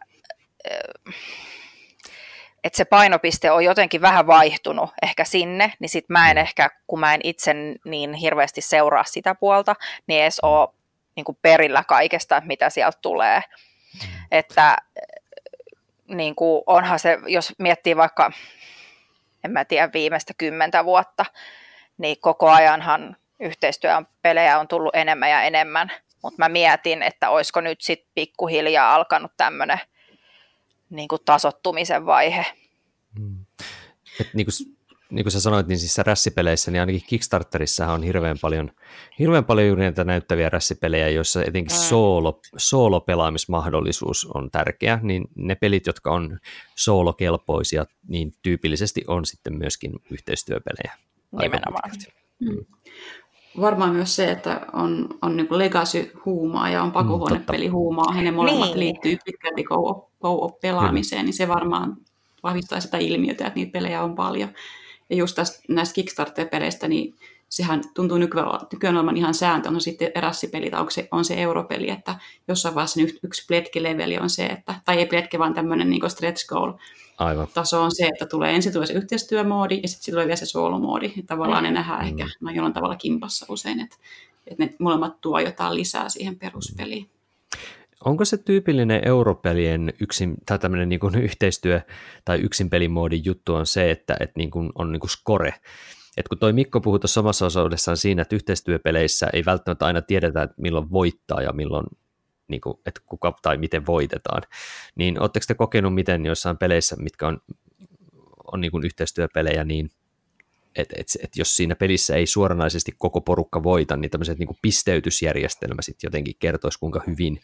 Joo että se painopiste on jotenkin vähän vaihtunut ehkä sinne, niin sit mä en mm. ehkä, kun mä en itse niin hirveästi seuraa sitä puolta, niin edes ole niin kuin perillä kaikesta, mitä sieltä tulee. Mm. Että niin kuin onhan se, jos miettii vaikka, en mä tiedä, viimeistä kymmentä vuotta, niin koko ajanhan yhteistyön pelejä on tullut enemmän ja enemmän. Mutta mä mietin, että olisiko nyt sitten pikkuhiljaa alkanut tämmöinen niin kuin tasottumisen vaihe. Mm. Et niin kuin, niin kuin sä sanoit, niin siis rässipeleissä, niin ainakin Kickstarterissa on hirveän paljon, hirveän paljon juuri näitä näyttäviä rässipelejä, joissa etenkin mm. soolo, soolo-pelaamismahdollisuus on tärkeä, niin ne pelit, jotka on soolokelpoisia, niin tyypillisesti on sitten myöskin yhteistyöpelejä. Nimenomaan. Mm. Varmaan myös se, että on, on niin legacy-huumaa ja on pakohuonepeli-huumaa, ne molemmat niin. liittyy pitkälti co-op-pelaamiseen, niin se varmaan vahvistaa sitä ilmiötä, että niitä pelejä on paljon. Ja just tästä, näistä Kickstarter-peleistä, niin sehän tuntuu nykyään, nykyään olevan ihan sääntö, on sitten erässipeli tai onko se, on se europeli, että jossain vaiheessa yksi pletki-leveli on se, että, tai ei pletki, vaan tämmöinen niin stretch goal Aivan. taso on se, että tulee ensin tulee se yhteistyömoodi ja sitten tulee vielä se soolomoodi. Tavallaan ne nähdään mm. ehkä no, jollain tavalla kimpassa usein, että, että ne molemmat tuo jotain lisää siihen peruspeliin. Onko se tyypillinen europelien yksin, tai tämmöinen niin kuin yhteistyö- tai yksin pelimoodin juttu on se, että, että niin kuin on niin kuin score, et kun toi Mikko puhui tuossa omassa osuudessaan siinä, että yhteistyöpeleissä ei välttämättä aina tiedetä, että milloin voittaa ja milloin, niin kuin, että kuka tai miten voitetaan, niin oletteko te kokenut miten joissain peleissä, mitkä on, on niin kuin yhteistyöpelejä, niin että et, et jos siinä pelissä ei suoranaisesti koko porukka voita, niin tämmöiset niin pisteytysjärjestelmä sitten jotenkin kertoisi, kuinka hyvin,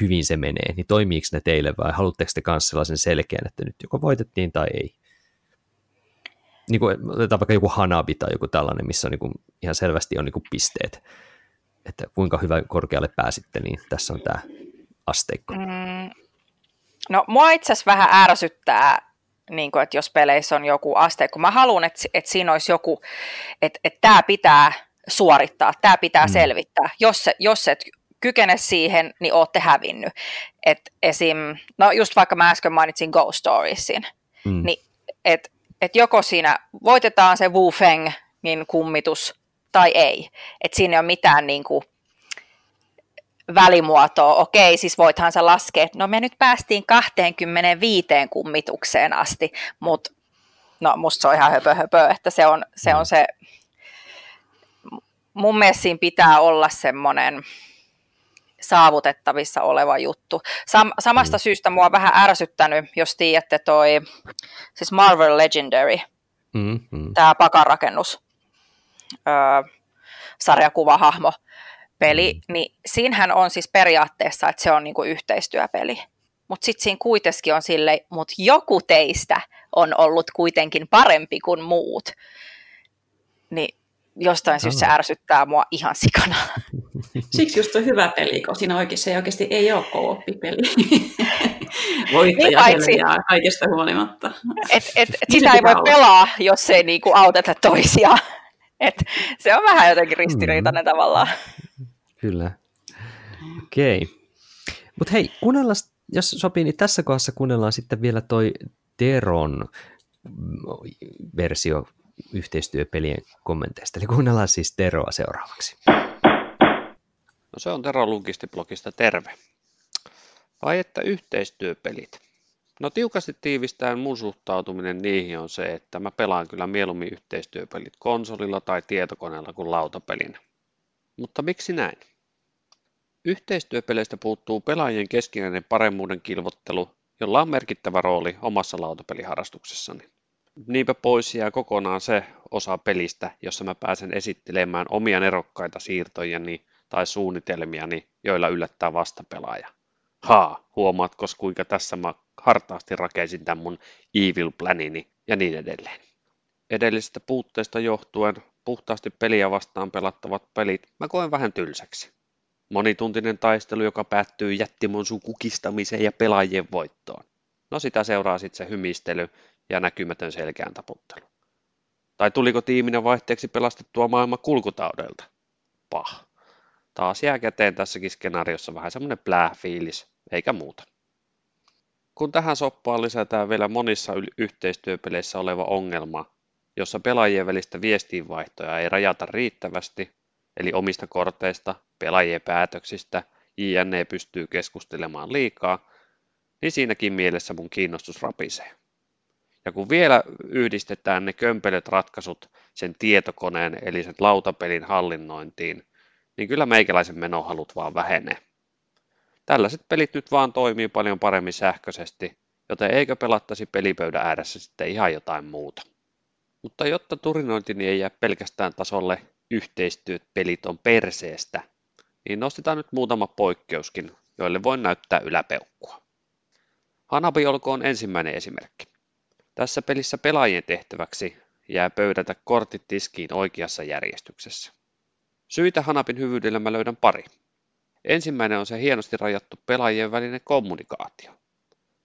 hyvin se menee, niin toimiiko ne teille vai haluatteko te kanssa sellaisen selkeän, että nyt joko voitettiin tai ei? Niin kuin, otetaan vaikka joku Hanabi tai joku tällainen, missä on niin kuin, ihan selvästi on niin kuin pisteet, että kuinka hyvä korkealle pääsitte, niin tässä on tämä asteikko. Mm. No mua itse asiassa vähän ärsyttää, niin kuin, että jos peleissä on joku asteikko. Mä haluan, että, että siinä olisi joku, että, että tämä pitää suorittaa, tämä pitää mm. selvittää. Jos, jos et kykene siihen, niin ootte hävinnyt. Et esim, no just vaikka mä äsken mainitsin Ghost Storiesin, mm. niin että et joko siinä voitetaan se Wu Feng niin kummitus tai ei. Että siinä ei ole mitään niin kuin, välimuotoa. Okei, siis voithan sä laskea, että no me nyt päästiin 25 kummitukseen asti, mutta no musta se on ihan höpö, höpö että se on se, on se mun mielestä siinä pitää olla semmoinen saavutettavissa oleva juttu. Sam- samasta mm. syystä mua on vähän ärsyttänyt, jos tiedätte toi, siis Marvel Legendary, mm, mm. tämä pakarakennus, öö, sarjakuvahahmo peli, niin siinähän on siis periaatteessa, että se on niinku yhteistyöpeli. Mutta sitten siinä kuitenkin on sille, mutta joku teistä on ollut kuitenkin parempi kuin muut. Niin jostain syystä se ärsyttää mua ihan sikana. Siksi just on hyvä peli, kun siinä oikeasti, oikeasti ei ole kooppipeli. Voittaja niin kaikesta huolimatta. Et, et, et sitä ei voi olla. pelaa, jos ei niinku auteta toisiaan. Et se on vähän jotenkin ristiriitainen mm. tavallaan. Kyllä. Okei. Okay. Mutta hei, kuunnellaan, jos sopii, niin tässä kohdassa kuunnellaan sitten vielä toi Teron versio yhteistyöpelien kommenteista. Eli kuunnellaan siis Teroa seuraavaksi. No se on Tero Lukistiblogista terve. Vai että yhteistyöpelit? No tiukasti tiivistään mun suhtautuminen niihin on se, että mä pelaan kyllä mieluummin yhteistyöpelit konsolilla tai tietokoneella kuin lautapelinä. Mutta miksi näin? Yhteistyöpeleistä puuttuu pelaajien keskinäinen paremmuuden kilvottelu, jolla on merkittävä rooli omassa lautapeliharrastuksessani. Niinpä pois jää kokonaan se osa pelistä, jossa mä pääsen esittelemään omia nerokkaita siirtojani tai suunnitelmiani, joilla yllättää vastapelaaja. Haa, huomaatko kuinka tässä mä hartaasti rakensin tämän mun evil planini ja niin edelleen. Edellisestä puutteesta johtuen puhtaasti peliä vastaan pelattavat pelit mä koen vähän tylsäksi. Monituntinen taistelu, joka päättyy jättimonsun kukistamiseen ja pelaajien voittoon. No sitä seuraa sitten se hymistely ja näkymätön selkään taputtelu. Tai tuliko tiiminä vaihteeksi pelastettua maailma kulkutaudelta? Pah. Taas jää käteen tässäkin skenaariossa vähän semmonen plää-fiilis, eikä muuta. Kun tähän soppaan lisätään vielä monissa yhteistyöpeleissä oleva ongelma, jossa pelaajien välistä viestiinvaihtoja ei rajata riittävästi, eli omista korteista, pelaajien päätöksistä, JNE pystyy keskustelemaan liikaa, niin siinäkin mielessä mun kiinnostus rapisee. Ja kun vielä yhdistetään ne kömpelöt ratkaisut sen tietokoneen eli sen lautapelin hallinnointiin, niin kyllä meikäläisen menohalut vaan vähenee. Tällaiset pelit nyt vaan toimii paljon paremmin sähköisesti, joten eikö pelattaisi pelipöydän ääressä sitten ihan jotain muuta. Mutta jotta turinointini ei jää pelkästään tasolle yhteistyöt pelit on perseestä, niin nostetaan nyt muutama poikkeuskin, joille voin näyttää yläpeukkua. Hanabi olkoon ensimmäinen esimerkki. Tässä pelissä pelaajien tehtäväksi jää pöydätä kortit tiskiin oikeassa järjestyksessä. Syitä Hanapin hyvyydellä mä löydän pari. Ensimmäinen on se hienosti rajattu pelaajien välinen kommunikaatio.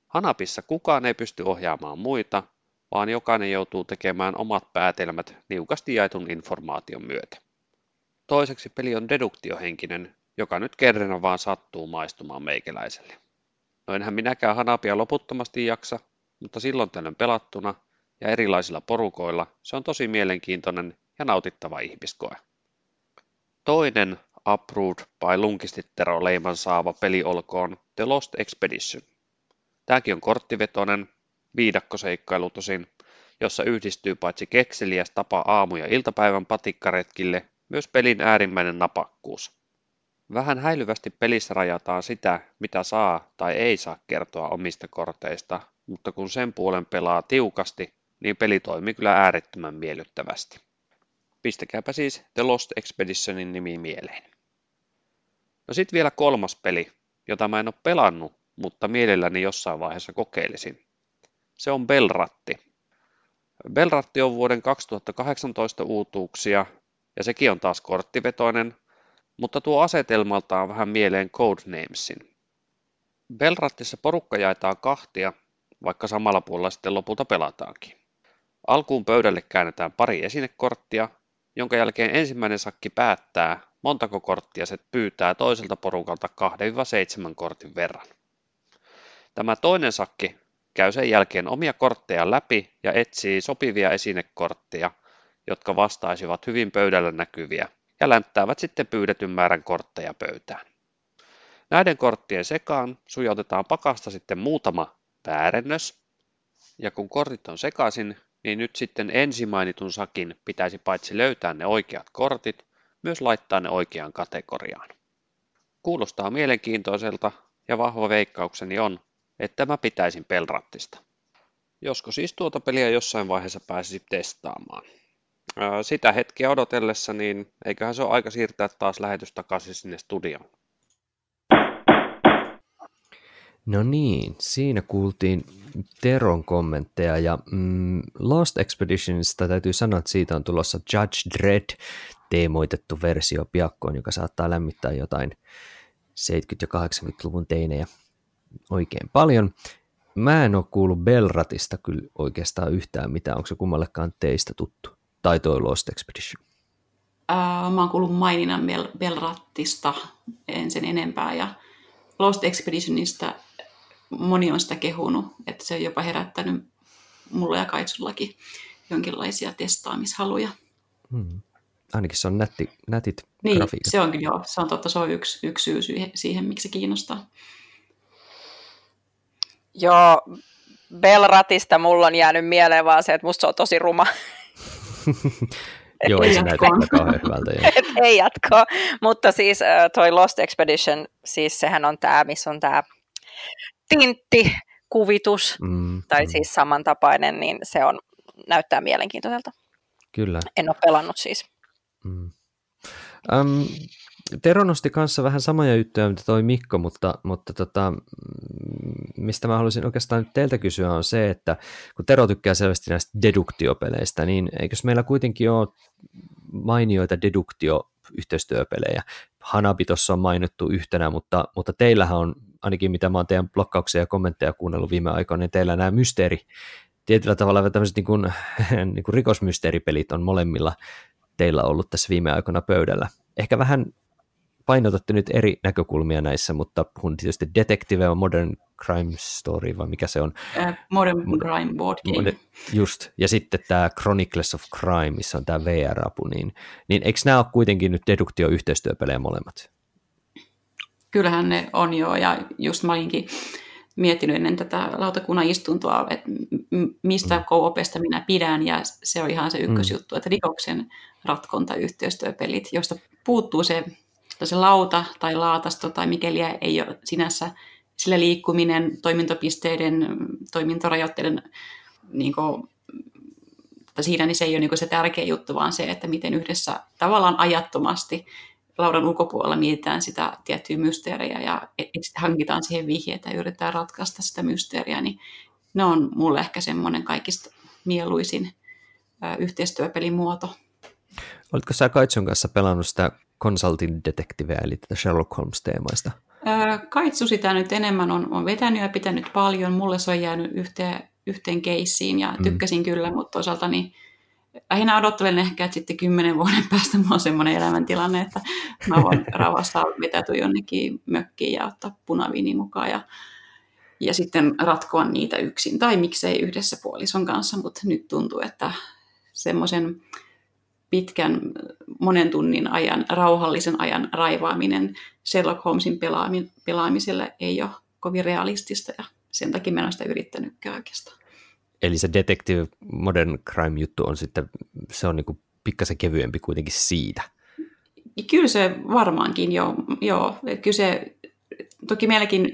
Hanapissa kukaan ei pysty ohjaamaan muita, vaan jokainen joutuu tekemään omat päätelmät niukasti jaetun informaation myötä. Toiseksi peli on deduktiohenkinen, joka nyt kerran vaan sattuu maistumaan meikäläiselle. No enhän minäkään Hanapia loputtomasti jaksa, mutta silloin tällöin pelattuna ja erilaisilla porukoilla se on tosi mielenkiintoinen ja nautittava ihmiskoe. Toinen Approved by Lunkistittero leiman saava peli olkoon The Lost Expedition. Tämäkin on korttivetonen, viidakkoseikkailu tosin, jossa yhdistyy paitsi kekseliäs tapa aamu- ja iltapäivän patikkaretkille, myös pelin äärimmäinen napakkuus. Vähän häilyvästi pelissä rajataan sitä, mitä saa tai ei saa kertoa omista korteista, mutta kun sen puolen pelaa tiukasti, niin peli toimii kyllä äärettömän miellyttävästi. Pistäkääpä siis The Lost Expeditionin nimi mieleen. No sitten vielä kolmas peli, jota mä en ole pelannut, mutta mielelläni jossain vaiheessa kokeilisin. Se on Belratti. Belratti on vuoden 2018 uutuuksia ja sekin on taas korttivetoinen, mutta tuo asetelmaltaan vähän mieleen Codenamesin. Belrattissa porukka jaetaan kahtia, vaikka samalla puolella sitten lopulta pelataankin. Alkuun pöydälle käännetään pari esinekorttia, jonka jälkeen ensimmäinen sakki päättää, montako korttia se pyytää toiselta porukalta 2-7 kortin verran. Tämä toinen sakki käy sen jälkeen omia kortteja läpi ja etsii sopivia esinekortteja, jotka vastaisivat hyvin pöydällä näkyviä, ja länttäävät sitten pyydetyn määrän kortteja pöytään. Näiden korttien sekaan sujautetaan pakasta sitten muutama väärennös, ja kun kortit on sekaisin, niin nyt sitten ensimainitun sakin pitäisi paitsi löytää ne oikeat kortit, myös laittaa ne oikeaan kategoriaan. Kuulostaa mielenkiintoiselta ja vahva veikkaukseni on, että mä pitäisin pelrattista. Josko siis tuota peliä jossain vaiheessa pääsisi testaamaan. Sitä hetkeä odotellessa, niin eiköhän se ole aika siirtää taas lähetys takaisin sinne studioon. No niin, siinä kuultiin Teron kommentteja ja mm, Lost Expeditionista täytyy sanoa, että siitä on tulossa Judge Dredd teemoitettu versio piakkoon, joka saattaa lämmittää jotain 70- ja 80-luvun teinejä oikein paljon. Mä en ole kuullut Belratista kyllä oikeastaan yhtään mitään. Onko se kummallekaan teistä tuttu? Tai toi Lost Expedition? Ää, mä oon kuullut maininnan Bel- Belratista, en sen enempää. Ja Lost Expeditionista moni on sitä kehunut, että se on jopa herättänyt mulla ja Kaitsullakin jonkinlaisia testaamishaluja. Hmm. Ainakin se on nätti, nätit Niin, grafiikat. se on kyllä joo. Se on totta, se on yksi, yksi syy siihen- siihen, miksi se kiinnostaa. Joo, Belratista mulla on jäänyt mieleen vaan se, että musta se on tosi ruma. Joo, ei se näytä kauhean hyvältä. Et ei jatkoa. Mutta siis äh, toi Lost Expedition, siis sehän on tämä, missä on tämä tintti-kuvitus, Mm, tai mm, siis samantapainen, niin se on, näyttää mielenkiintoiselta. Kyllä. En ole pelannut siis. Mm. Um, Tero nosti kanssa vähän samoja juttuja, mitä toi Mikko, mutta, mutta tota, mm, mistä mä haluaisin oikeastaan nyt teiltä kysyä on se, että kun Tero tykkää selvästi näistä deduktiopeleistä, niin eikös meillä kuitenkin ole mainioita deduktio-yhteistyöpelejä? Hanabi tuossa on mainittu yhtenä, mutta, mutta teillähän on, ainakin mitä mä oon teidän blokkauksia ja kommentteja kuunnellut viime aikoina, niin teillä nämä mysteeri, tietyllä tavalla tämmöiset niin kuin, niin kuin rikosmysteeripelit on molemmilla teillä ollut tässä viime aikoina pöydällä. Ehkä vähän painotatte nyt eri näkökulmia näissä, mutta puhun tietysti Detective on Modern Crime Story, vai mikä se on? Ää, Modern Crime Board Game. Modern, just, ja sitten tämä Chronicles of Crime, missä on tämä VR-apu, niin, niin eikö nämä ole kuitenkin nyt deduktio-yhteistyöpelejä molemmat? Kyllähän ne on jo, ja just mä olinkin miettinyt ennen tätä lautakunnan istuntoa, että mistä mm. co-opesta minä pidän, ja se on ihan se ykkösjuttu, mm. että rikoksen ratkonta yhteistyöpelit, josta puuttuu se, se lauta tai laatasto tai mikäli ei ole sinänsä sillä liikkuminen, toimintopisteiden, toimintorajoitteiden niin kuin, siinä niin se ei ole niin se tärkeä juttu, vaan se, että miten yhdessä tavallaan ajattomasti laudan ulkopuolella mietitään sitä tiettyä mysteeriä ja hankitaan siihen vihjeitä ja yritetään ratkaista sitä mysteeriä, niin ne on mulle ehkä semmoinen kaikista mieluisin yhteistyöpelin muoto. Oletko sä Kaitsun kanssa pelannut sitä Consulting Detectivea, eli tätä Sherlock Holmes-teemaista? Kaitsu sitä nyt enemmän on, on vetänyt ja pitänyt paljon. Mulle se on jäänyt yhteen, yhteen keissiin ja tykkäsin mm. kyllä, mutta toisaalta niin lähinnä odottelen ehkä, että sitten kymmenen vuoden päästä mulla on semmoinen elämäntilanne, että mä voin rauhassa vetäytyä jonnekin mökkiin ja ottaa punaviini mukaan ja, ja sitten ratkoa niitä yksin tai miksei yhdessä puolison kanssa, mutta nyt tuntuu, että semmoisen pitkän monen tunnin ajan, rauhallisen ajan raivaaminen Sherlock Holmesin pelaamiselle ei ole kovin realistista ja sen takia mä en ole sitä yrittänytkään oikeastaan. Eli se Detective Modern Crime juttu on sitten, se on niin pikkasen kevyempi kuitenkin siitä. Kyllä se varmaankin, joo. joo. Kyllä se, toki meilläkin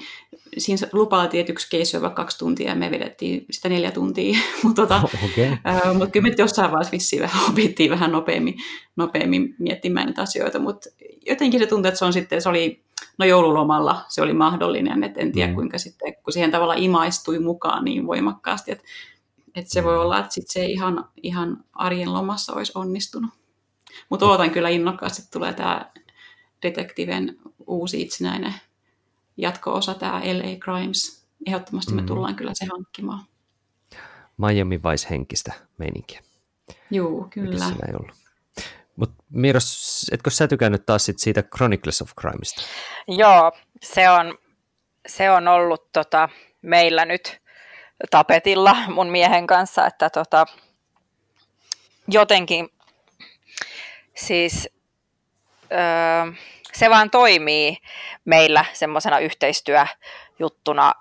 siinä lupaa tietyksi keissi on vaikka kaksi tuntia ja me vedettiin sitä neljä tuntia. mutta tota, okay. mut kyllä me jossain vaiheessa vissiin vähän opittiin vähän nopeammin, nopeammin miettimään niitä asioita, mutta jotenkin se tuntui, että se on sitten, se oli, no joululomalla se oli mahdollinen, että en tiedä mm. kuinka sitten, kun siihen tavalla imaistui mukaan niin voimakkaasti, että, että se voi mm. olla, että sitten se ihan, ihan arjen lomassa olisi onnistunut. Mutta ootan kyllä innokkaasti, että tulee tämä Detektiven uusi itsenäinen jatko-osa, tämä LA Crimes. Ehdottomasti me mm. tullaan kyllä se hankkimaan. Miami Vice henkistä meininkiä. Joo, kyllä. ei ollut. Mutta Miros, etkö sä tykännyt taas sit siitä Chronicles of Crimesta? Joo, se on, se on ollut tota, meillä nyt tapetilla mun miehen kanssa, että tota, jotenkin siis öö, se vaan toimii meillä semmoisena yhteistyöjuttuna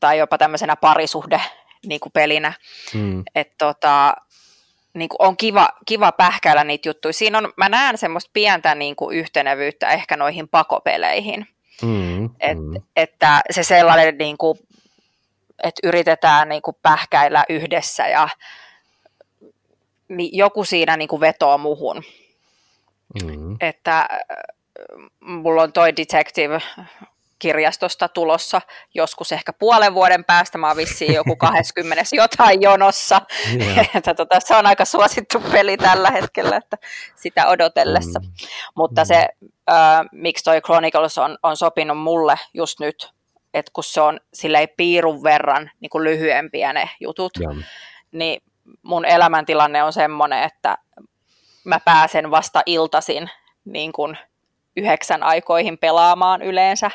tai jopa tämmöisenä parisuhde niin kuin pelinä. Mm. Että tota, niin kuin on kiva, kiva pähkäillä niitä juttuja. Siinä on, mä näen semmoista pientä niin kuin yhtenevyyttä ehkä noihin pakopeleihin. Mm, Et, mm. Että se sellainen, niin kuin, että yritetään niin kuin pähkäillä yhdessä ja niin joku siinä niin kuin vetoo muhun. Mm. Että mulla on toi Detective kirjastosta tulossa joskus ehkä puolen vuoden päästä. Mä oon vissiin joku 20 jotain jonossa. Yeah. että tota, se on aika suosittu peli tällä hetkellä, että sitä odotellessa. Mm. Mutta mm. se, äh, miksi toi Chronicles on, on sopinut mulle just nyt, että kun se on silleen piirun verran niin kuin lyhyempiä ne jutut, yeah. niin mun elämäntilanne on semmoinen, että mä pääsen vasta iltasin niin kuin yhdeksän aikoihin pelaamaan yleensä,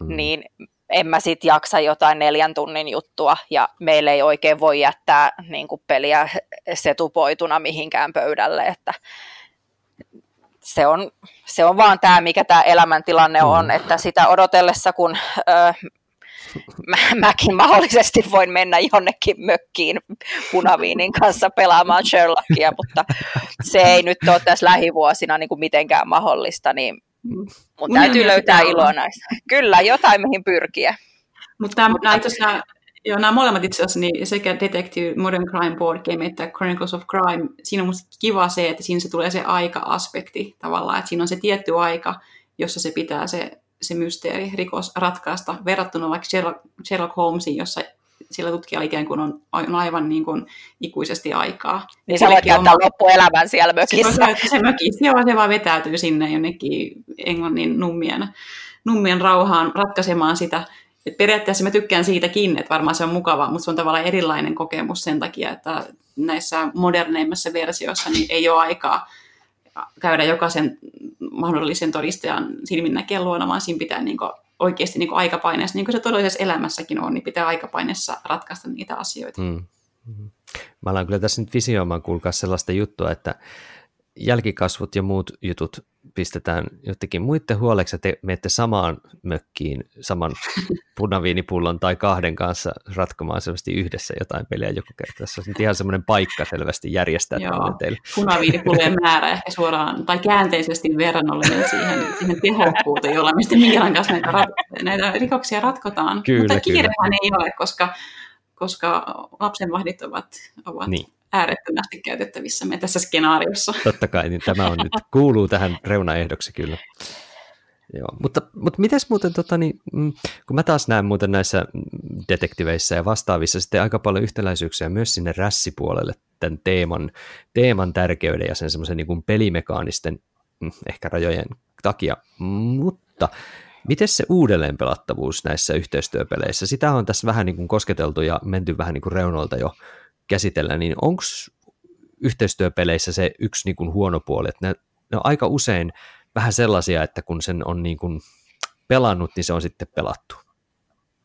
mm. niin en mä sit jaksa jotain neljän tunnin juttua, ja meille ei oikein voi jättää niin kuin peliä setupoituna mihinkään pöydälle, että se on, se on vaan tämä, mikä tämä elämäntilanne on, mm. että sitä odotellessa, kun ö, mä, mäkin mahdollisesti voin mennä jonnekin mökkiin punaviinin kanssa pelaamaan Sherlockia, mutta se ei nyt ole tässä lähivuosina niin kuin mitenkään mahdollista, niin mun täytyy löytää iloa näistä. Kyllä, jotain mihin pyrkiä. Mutta nämä, itse asiassa, joo, nämä molemmat itse asiassa, niin sekä Detective Modern Crime Board Game että Chronicles of Crime, siinä on musta kiva se, että siinä se tulee se aika-aspekti tavallaan, että siinä on se tietty aika, jossa se pitää se se mysteeri, rikos ratkaista, verrattuna vaikka Sherlock, Holmesiin, jossa sillä tutkijalla ikään kuin on, on aivan niin kuin ikuisesti aikaa. Niin sä voit käyttää oma... loppuelämän siellä mökissä. Se, se mökissä, joo, se vaan vetäytyy sinne jonnekin Englannin nummien, nummien rauhaan ratkaisemaan sitä. Et periaatteessa mä tykkään siitäkin, että varmaan se on mukava, mutta se on tavallaan erilainen kokemus sen takia, että näissä moderneimmissa versioissa niin ei ole aikaa käydä jokaisen mahdollisen todistajan silminnäkijän luona, vaan siinä pitää niin kuin oikeasti niin kuin aikapaineessa, niin kuin se todellisessa elämässäkin on, niin pitää aikapaineessa ratkaista niitä asioita. Mm. Mm-hmm. Mä alan kyllä tässä nyt visioimaan kuulkaa sellaista juttua, että jälkikasvut ja muut jutut pistetään jotenkin muiden huoleksi, että te menette samaan mökkiin saman punaviinipullon tai kahden kanssa ratkomaan selvästi yhdessä jotain peliä joku kerta. Se on ihan semmoinen paikka selvästi järjestää Joo, teille. punaviinipullojen määrä ehkä suoraan tai käänteisesti verrannollinen siihen, siihen tehokkuuteen, jolla me sitten Miilan kanssa näitä, näitä rikoksia ratkotaan. Kyllä, Mutta kiirehän ei ole, koska, koska lapsenvahdit ovat, ovat niin äärettömästi käytettävissä me tässä skenaariossa. Totta kai, niin tämä on nyt, kuuluu tähän reunaehdoksi kyllä. Joo, mutta, mutta miten muuten, tota, niin, mm, kun mä taas näen muuten näissä detektiveissä ja vastaavissa sitten aika paljon yhtäläisyyksiä myös sinne rässipuolelle tämän teeman, teeman tärkeyden ja sen semmoisen niin pelimekaanisten mm, ehkä rajojen takia, mutta Miten se uudelleenpelattavuus näissä yhteistyöpeleissä? Sitä on tässä vähän niin kuin kosketeltu ja menty vähän niin kuin reunoilta jo käsitellä, niin onko yhteistyöpeleissä se yksi niin kuin huono puoli, että ne, ne on aika usein vähän sellaisia, että kun sen on niin kuin pelannut, niin se on sitten pelattu.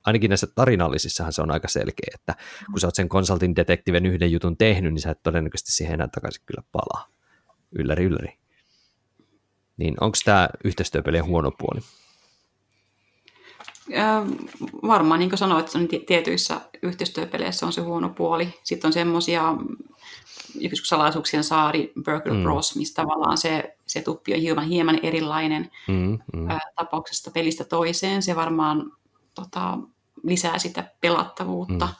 Ainakin näissä tarinallisissahan se on aika selkeä, että kun sä oot sen konsultin detektiven yhden jutun tehnyt, niin sä et todennäköisesti siihen enää takaisin kyllä palaa. Ylläri, ylläri. Niin onko tämä yhteistyöpelien huono puoli? Varmaan, niin kuin sanoit, että tietyissä yhteistyöpeleissä on se huono puoli. Sitten on semmoisia, joskus salaisuuksien saari, Burger mm. Bros, missä tavallaan se, se tuppi on hieman, hieman erilainen mm, mm. tapauksesta pelistä toiseen. Se varmaan tota, lisää sitä pelattavuutta. Mm.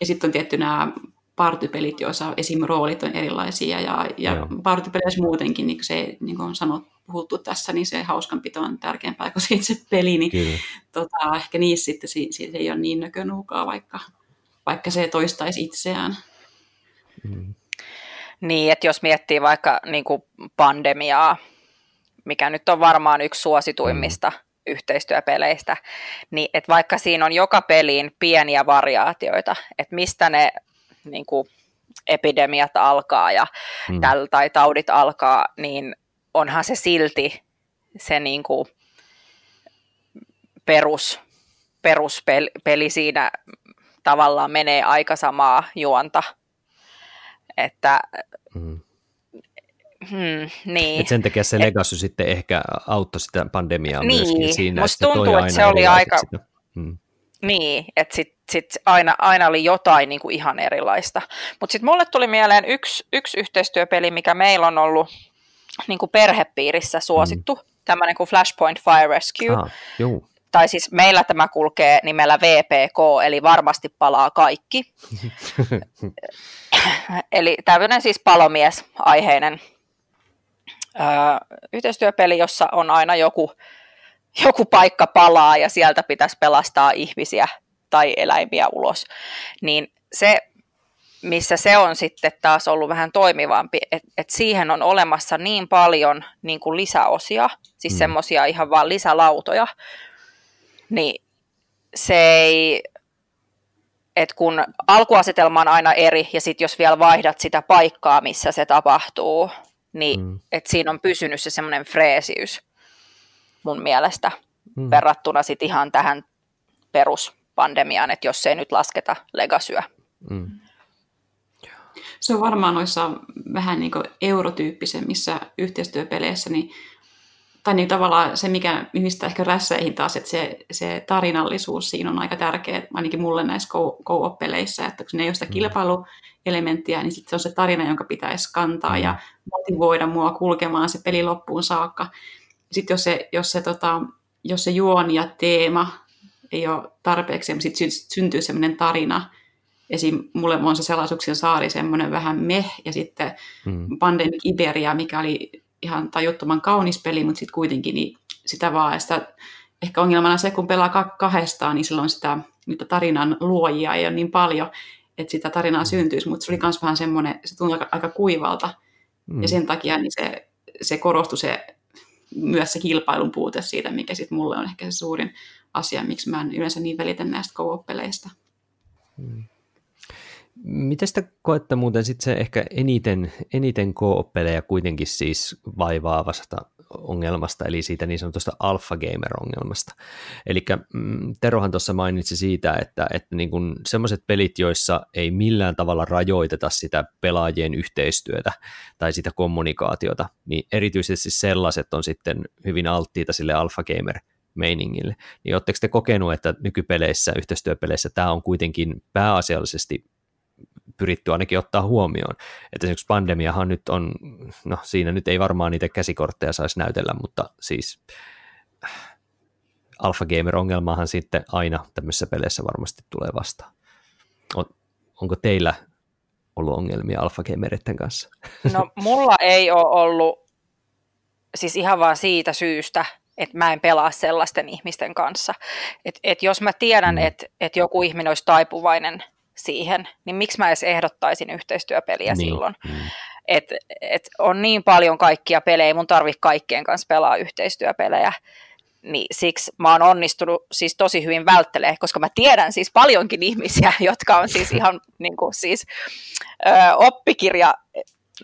Ja sitten on tietty nämä partypelit, joissa esim. roolit on erilaisia ja, ja partypeleissä muutenkin, niin kuin se niin kuin on sanottu, puhuttu tässä, niin se hauskanpito on tärkeämpää kuin itse peli, niin tota, ehkä niissä sitten siitä ei ole niin nökönuukaa, vaikka, vaikka se toistaisi itseään. Mm. Niin, että jos miettii vaikka niin kuin pandemiaa, mikä nyt on varmaan yksi suosituimmista mm. yhteistyöpeleistä, niin että vaikka siinä on joka peliin pieniä variaatioita, että mistä ne niin kuin, epidemiat alkaa ja mm. täl, tai taudit alkaa, niin onhan se silti se niin kuin, perus, peruspeli siinä tavallaan menee aika samaa juonta. Että mm. Hmm, niin. Et sen takia se Legacy Et, sitten ehkä auttoi sitä pandemiaa niin, myöskin siinä. Musta tuntuu, että se oli aika... Sitä. Hmm. Niin, että sitten sit aina, aina oli jotain niin kuin ihan erilaista. Mutta sitten mulle tuli mieleen yksi, yksi yhteistyöpeli, mikä meillä on ollut niin kuin perhepiirissä suosittu, hmm. tämmöinen kuin Flashpoint Fire Rescue. Ah, juu. Tai siis meillä tämä kulkee nimellä VPK, eli varmasti palaa kaikki. eli tämmöinen siis palomies-aiheinen yhteistyöpeli, jossa on aina joku, joku paikka palaa ja sieltä pitäisi pelastaa ihmisiä tai eläimiä ulos, niin se, missä se on sitten taas ollut vähän toimivampi, että et siihen on olemassa niin paljon niin kuin lisäosia, siis mm. semmoisia ihan vaan lisälautoja, niin se ei, että kun alkuasetelma on aina eri ja sitten jos vielä vaihdat sitä paikkaa, missä se tapahtuu, niin mm. että siinä on pysynyt se semmoinen freesiys mun mielestä mm. verrattuna sitten ihan tähän peruspandemiaan, että jos ei nyt lasketa legasyä. Mm. Se on varmaan noissa vähän niin eurotyyppisemmissä yhteistyöpeleissä, niin tai niin tavallaan se, mikä yhdistää ehkä rässäihin taas, että se, se tarinallisuus siinä on aika tärkeä, ainakin mulle näissä co-op-peleissä, että kun ne ei ole sitä mm. kilpailuelementtiä, niin sitten se on se tarina, jonka pitäisi kantaa ja mm. motivoida mua kulkemaan se peli loppuun saakka. Sitten jos se, jos se, tota, jos se juoni ja teema ei ole tarpeeksi, niin sitten syntyy semmoinen tarina, Esim. mulle on se Selaisuuksien saari semmoinen vähän meh, ja sitten mm. Pandemic Iberia, mikä oli ihan tajuttoman kaunis peli, mutta sitten kuitenkin niin sitä vaan, sitä, ehkä ongelmana se, kun pelaa kahdestaan, niin silloin sitä niitä tarinan luojia ei ole niin paljon, että sitä tarinaa syntyisi, mutta se oli myös vähän semmoinen, se tuntui aika, aika kuivalta, mm. ja sen takia niin se, se korostui se, myös se kilpailun puute siitä, mikä sitten mulle on ehkä se suurin asia, miksi mä en yleensä niin välitä näistä co-op-peleistä. Mm. Miten sitä koette muuten sitten se ehkä eniten, eniten kooppeleja kuitenkin siis vaivaavasta ongelmasta, eli siitä niin sanotusta alpha gamer-ongelmasta. Eli mm, Terohan tuossa mainitsi siitä, että, että niin semmoiset pelit, joissa ei millään tavalla rajoiteta sitä pelaajien yhteistyötä tai sitä kommunikaatiota, niin erityisesti sellaiset on sitten hyvin alttiita sille alpha gamer meiningille. Niin oletteko te kokenut, että nykypeleissä, yhteistyöpeleissä tämä on kuitenkin pääasiallisesti pyritty ainakin ottaa huomioon. Että esimerkiksi pandemiahan nyt on, no siinä nyt ei varmaan niitä käsikortteja saisi näytellä, mutta siis Alpha Gamer-ongelmahan sitten aina tämmöisissä peleissä varmasti tulee vastaan. On, onko teillä ollut ongelmia Alpha Gameritten kanssa? No mulla ei ole ollut, siis ihan vaan siitä syystä, että mä en pelaa sellaisten ihmisten kanssa. Et, et jos mä tiedän, mm. että et joku ihminen olisi taipuvainen siihen, niin miksi mä edes ehdottaisin yhteistyöpeliä niin. silloin? Mm. Et, et on niin paljon kaikkia pelejä, mun tarvii kaikkien kanssa pelaa yhteistyöpelejä, niin siksi mä oon onnistunut siis tosi hyvin välttelee, koska mä tiedän siis paljonkin ihmisiä, jotka on siis ihan niin kuin, siis, ö, oppikirja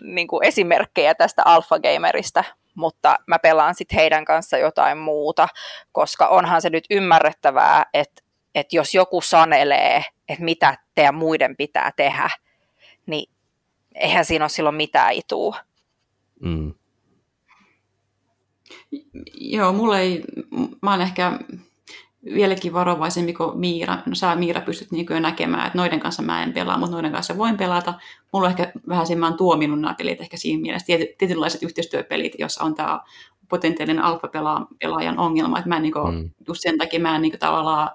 niin kuin esimerkkejä tästä Alpha Gamerista, mutta mä pelaan sitten heidän kanssa jotain muuta, koska onhan se nyt ymmärrettävää, että että jos joku sanelee, että mitä teidän muiden pitää tehdä, niin eihän siinä ole silloin mitään ituu. Mm. Joo, mulle ei, mä oon ehkä vieläkin varovaisempi kuin Miira. No sä Miira pystyt niin jo näkemään, että noiden kanssa mä en pelaa, mutta noiden kanssa voin pelata. Mulla on ehkä vähän sen, mä oon tuominut nämä pelit ehkä siinä mielessä, Tiety, tietynlaiset yhteistyöpelit, jossa on tämä potentiaalinen alfa-pelaajan ongelma, että mä en niin kuin, mm. just sen takia mä en niin kuin, tavallaan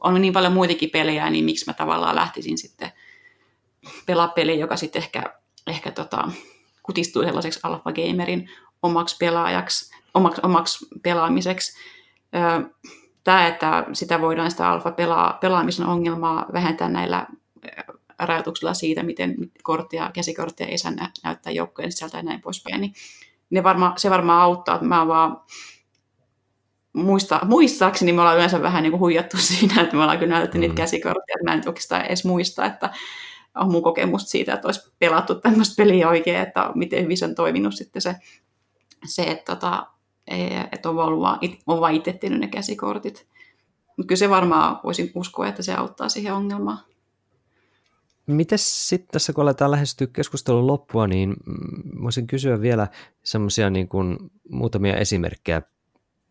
on niin paljon muitakin pelejä, niin miksi mä tavallaan lähtisin sitten pelaa peli, joka sitten ehkä, ehkä tota, kutistuu sellaiseksi alfa-gamerin omaksi pelaajaksi, omaksi, omaksi pelaamiseksi. Tämä, että sitä voidaan sitä alfa-pelaamisen ongelmaa vähentää näillä rajoituksilla siitä, miten korttia, käsikorttia ei saa näyttää joukkojen sisältä ja näin poispäin, niin ne varma, se varmaan auttaa, että mä vaan muista, muistaakseni me ollaan yleensä vähän niin kuin huijattu siinä, että me ollaan kyllä näytetty mm. niitä käsikortteja, että mä en nyt oikeastaan edes muista, että on mun kokemusta siitä, että olisi pelattu tämmöistä peliä oikein, että miten hyvin se on toiminut sitten se, se että, tota, että on, ollut vaan, on vaan itse tehnyt ne käsikortit. Mutta kyllä se varmaan voisin uskoa, että se auttaa siihen ongelmaan. Mites sitten tässä, kun aletaan lähestyä keskustelun loppua, niin mm, voisin kysyä vielä semmoisia niin kuin muutamia esimerkkejä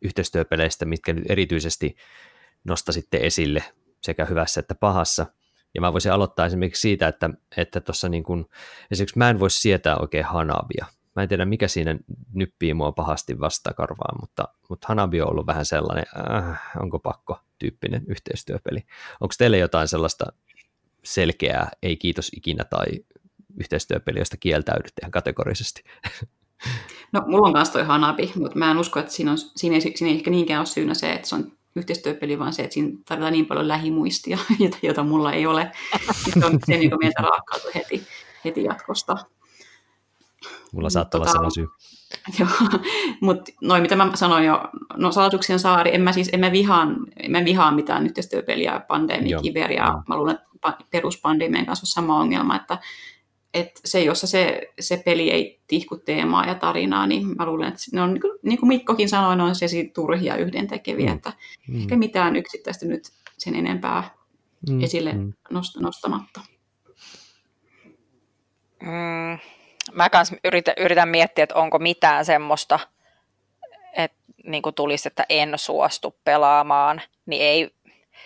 yhteistyöpeleistä, mitkä nyt erityisesti nostasitte esille sekä hyvässä että pahassa. Ja mä voisin aloittaa esimerkiksi siitä, että että tuossa niin kuin, esimerkiksi mä en voi sietää oikein Hanabia. Mä en tiedä, mikä siinä nyppii mua pahasti vastakarvaan, mutta, mutta Hanabi on ollut vähän sellainen, äh, onko pakko tyyppinen yhteistyöpeli. Onko teille jotain sellaista selkeää, ei kiitos ikinä tai yhteistyöpeli, josta kieltäydytte ihan kategorisesti? No, mulla on kanssa toi Hanabi, mutta mä en usko, että siinä, on, siinä, ei, siinä ei ehkä niinkään ole syynä se, että se on yhteistyöpeli, vaan se, että siinä tarvitaan niin paljon lähimuistia, jota, jota mulla ei ole. Se on se, niin meiltä raakkautui heti, heti jatkosta. Mulla saattaa olla tota, sama syy. Joo, mutta noin mitä mä sanoin jo, no Salatuksien saari, en mä siis, en mä vihaan, en mä vihaa mitään yhteistyöpeliä, pandemia, Iberia, mä luulen, että peruspandemien kanssa on sama ongelma, että että se, jossa se, se peli ei tihku teemaa ja tarinaa, niin mä luulen, että ne on, niin kuin, niin kuin Mikkokin sanoi, ne on se turhia yhdentekeviä, mm. että mm. ehkä mitään yksittäistä nyt sen enempää mm. esille mm. nostamatta. Mm, mä kans yritän, yritän miettiä, että onko mitään semmoista, että niin kuin tulisi, että en suostu pelaamaan, niin ei,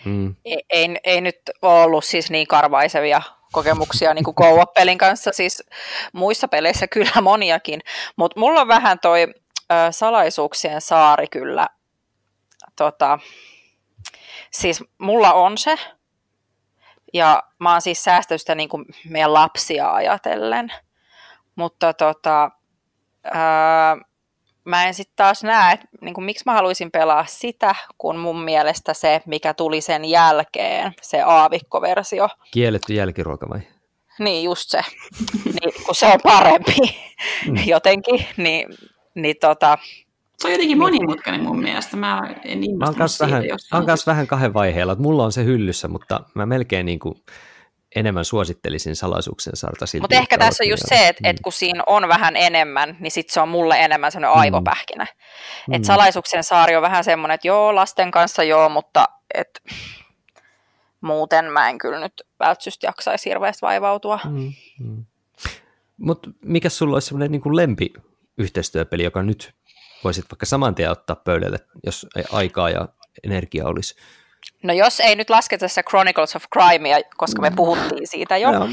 mm. ei, ei, ei nyt ole ollut siis niin karvaisevia kokemuksia niin kuin pelin kanssa, siis muissa peleissä kyllä moniakin, mutta mulla on vähän toi ö, salaisuuksien saari kyllä, tota, siis mulla on se, ja mä oon siis säästänyt sitä niin kuin meidän lapsia ajatellen, mutta tota, ö, mä en sitten taas näe, että niin kuin, miksi mä haluaisin pelaa sitä, kun mun mielestä se, mikä tuli sen jälkeen, se aavikkoversio. Kielletty jälkiruoka vai? Niin, just se. niin, kun se on parempi mm. jotenkin, niin, niin tota, se on jotenkin monimutkainen mun mielestä. Mä en mä oon vähän, vähän kahden vaiheella. Mulla on se hyllyssä, mutta mä melkein niin kuin enemmän suosittelisin salaisuuksien sarta. Mutta ehkä tässä on just se, että mm. et kun siinä on vähän enemmän, niin sitten se on mulle enemmän sellainen mm. aivopähkinä. Mm. Että salaisuuksien saari on vähän semmoinen, että joo, lasten kanssa joo, mutta et, muuten mä en kyllä nyt välttämättä jaksaisi hirveästi vaivautua. Mm. Mm. Mutta mikä sulla olisi semmoinen niin lempi yhteistyöpeli, joka nyt voisit vaikka saman tien ottaa pöydälle, jos aikaa ja energia olisi? No jos ei nyt lasketa se Chronicles of Crimea, koska me puhuttiin siitä jo, Joo,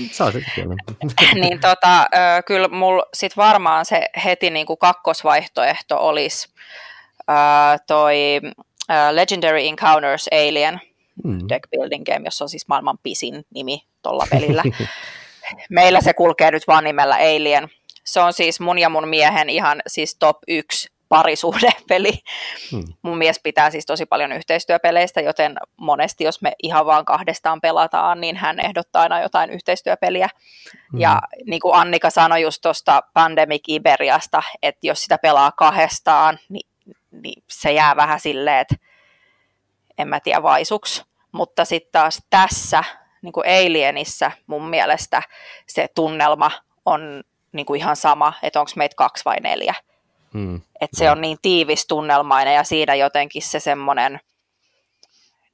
niin tota, kyllä mulla sit varmaan se heti niin kuin kakkosvaihtoehto olisi toi Legendary Encounters Alien mm. deck building game, jossa on siis maailman pisin nimi tuolla pelillä. Meillä se kulkee nyt vaan nimellä Alien. Se on siis mun ja mun miehen ihan siis top 1 parisuhdepeli. Hmm. Mun mies pitää siis tosi paljon yhteistyöpeleistä, joten monesti jos me ihan vaan kahdestaan pelataan, niin hän ehdottaa aina jotain yhteistyöpeliä. Hmm. Ja niin kuin Annika sanoi just tuosta Pandemic Iberiasta, että jos sitä pelaa kahdestaan, niin, niin se jää vähän silleen, että en mä tiedä vaisuksi. Mutta sitten taas tässä niin kuin Alienissa mun mielestä se tunnelma on niin kuin ihan sama, että onko meitä kaksi vai neljä. Mm. Että se on niin tiivis tunnelmainen ja siinä jotenkin se semmoinen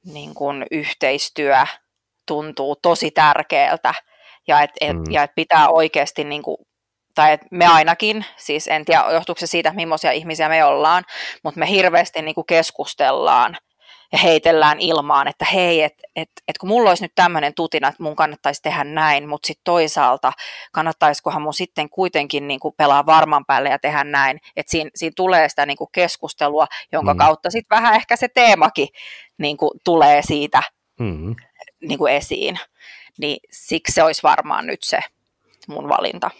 niin kuin yhteistyö tuntuu tosi tärkeältä ja että et, mm. ja et pitää oikeasti niin kuin, tai et me ainakin, siis en tiedä johtuuko se siitä, millaisia ihmisiä me ollaan, mutta me hirveästi niin kuin keskustellaan ja heitellään ilmaan, että hei, että et, et kun mulla olisi nyt tämmöinen tutina, että mun kannattaisi tehdä näin, mutta sitten toisaalta kannattaisikohan mun sitten kuitenkin niin kuin pelaa varman päälle ja tehdä näin, että siinä, siinä tulee sitä niin kuin keskustelua, jonka mm. kautta sitten vähän ehkä se teemakin niin kuin tulee siitä mm-hmm. niin kuin esiin. Niin siksi se olisi varmaan nyt se mun valinta.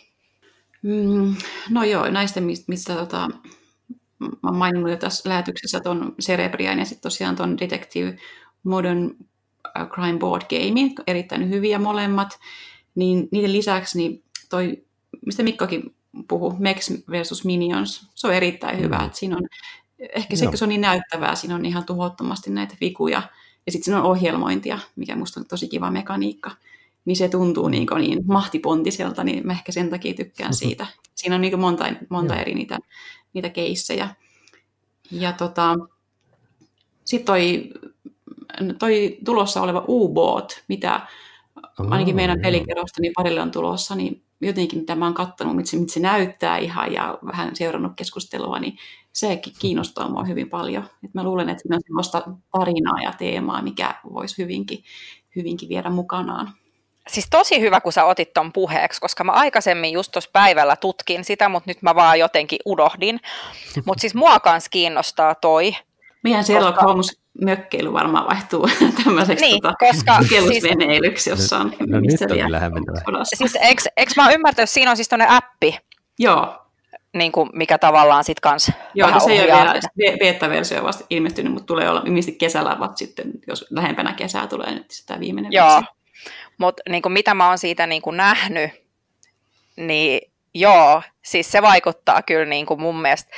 Mm, no joo, näistä, mistä tota, mä maininnut jo tässä lähetyksessä tuon Cerebrian ja sitten tosiaan tuon Detective Modern äh, Crime Board Game, erittäin hyviä molemmat, niin niiden lisäksi niin toi, mistä Mikkokin puhu, Mex versus Minions, se on erittäin hyvä, mm. että siinä on, ehkä se, se on niin näyttävää, siinä on ihan tuhottomasti näitä vikuja, ja sitten siinä on ohjelmointia, mikä musta on tosi kiva mekaniikka, niin se tuntuu niin, niin mahtipontiselta, niin mä ehkä sen takia tykkään siitä. Siinä on niin monta, monta eri niitä, niitä keissejä. Ja tota, sitten toi, toi tulossa oleva U-Boat, mitä ainakin meidän pelikerrosta niin parille on tulossa, niin jotenkin mitä mä oon katsonut, mitä se, mitä se näyttää ihan ja vähän seurannut keskustelua, niin se kiinnostaa mua hyvin paljon. Et mä luulen, että siinä on sellaista tarinaa ja teemaa, mikä voisi hyvinkin, hyvinkin viedä mukanaan. Siis tosi hyvä, kun sä otit ton puheeksi, koska mä aikaisemmin just tuossa päivällä tutkin sitä, mutta nyt mä vaan jotenkin unohdin. Mutta siis mua kans kiinnostaa toi. Meidän Sherlock koska... Holmes mökkeily varmaan vaihtuu tämmöiseksi niin, tota, koska, siis, jossa on no, missä nyt on Siis eikö, eikö mä ymmärtänyt, että siinä on siis tuonne appi? Joo. Niin kuin, mikä tavallaan sitten kans Joo, no se ei ole vielä beta-versio vasta ilmestynyt, mutta tulee olla ilmeisesti kesällä, vaan sitten, jos lähempänä kesää tulee nyt sitä viimeinen Joo, versio. Mutta niin mitä mä oon siitä niin kuin nähnyt, niin joo, siis se vaikuttaa kyllä niin kuin mun mielestä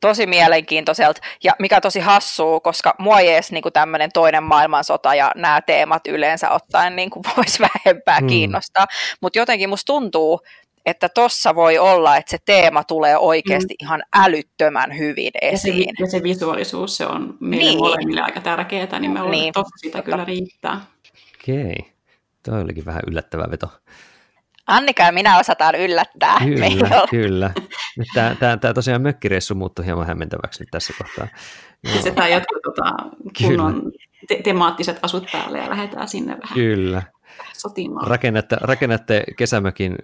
tosi mielenkiintoiselta ja mikä tosi hassuu, koska mua ei edes niin tämmöinen toinen maailmansota ja nämä teemat yleensä ottaen niin kuin voisi vähempää hmm. kiinnostaa, mutta jotenkin musta tuntuu, että tossa voi olla, että se teema tulee oikeasti mm. ihan älyttömän hyvin esiin. Ja se, ja se visuaalisuus, se on meille niin. molemmille aika tärkeää, niin me ollaan niin. tossa sitä kyllä riittää. Okei, okay. Toi olikin vähän yllättävä veto. Annika ja minä osataan yllättää. Kyllä, kyllä. Tämä, tämä, tämä tosiaan mökkireissu muuttui hieman hämmentäväksi nyt tässä kohtaa. Ja se tämä jotkut tota, kunnon te- temaattiset asut päälle ja lähdetään sinne vähän Kyllä. sotimaan. Rakennatte, rakennatte kesämökin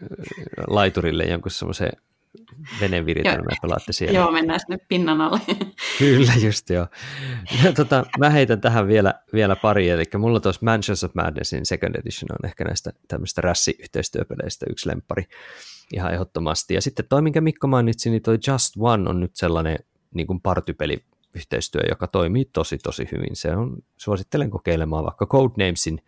laiturille jonkun semmoisen veneviritelmä ja pelaatte siellä. Joo, mennään sinne pinnan alle. Kyllä, just joo. Ja, tota, mä heitän tähän vielä, vielä pari, eli mulla tuossa Mansions of Madnessin Second Edition on ehkä näistä tämmöistä rässiyhteistyöpeleistä yksi lempari ihan ehdottomasti. Ja sitten toi, minkä Mikko mainitsi, niin toi Just One on nyt sellainen niin kuin partypeli yhteistyö, joka toimii tosi tosi hyvin. Se on, suosittelen kokeilemaan vaikka Codenamesin,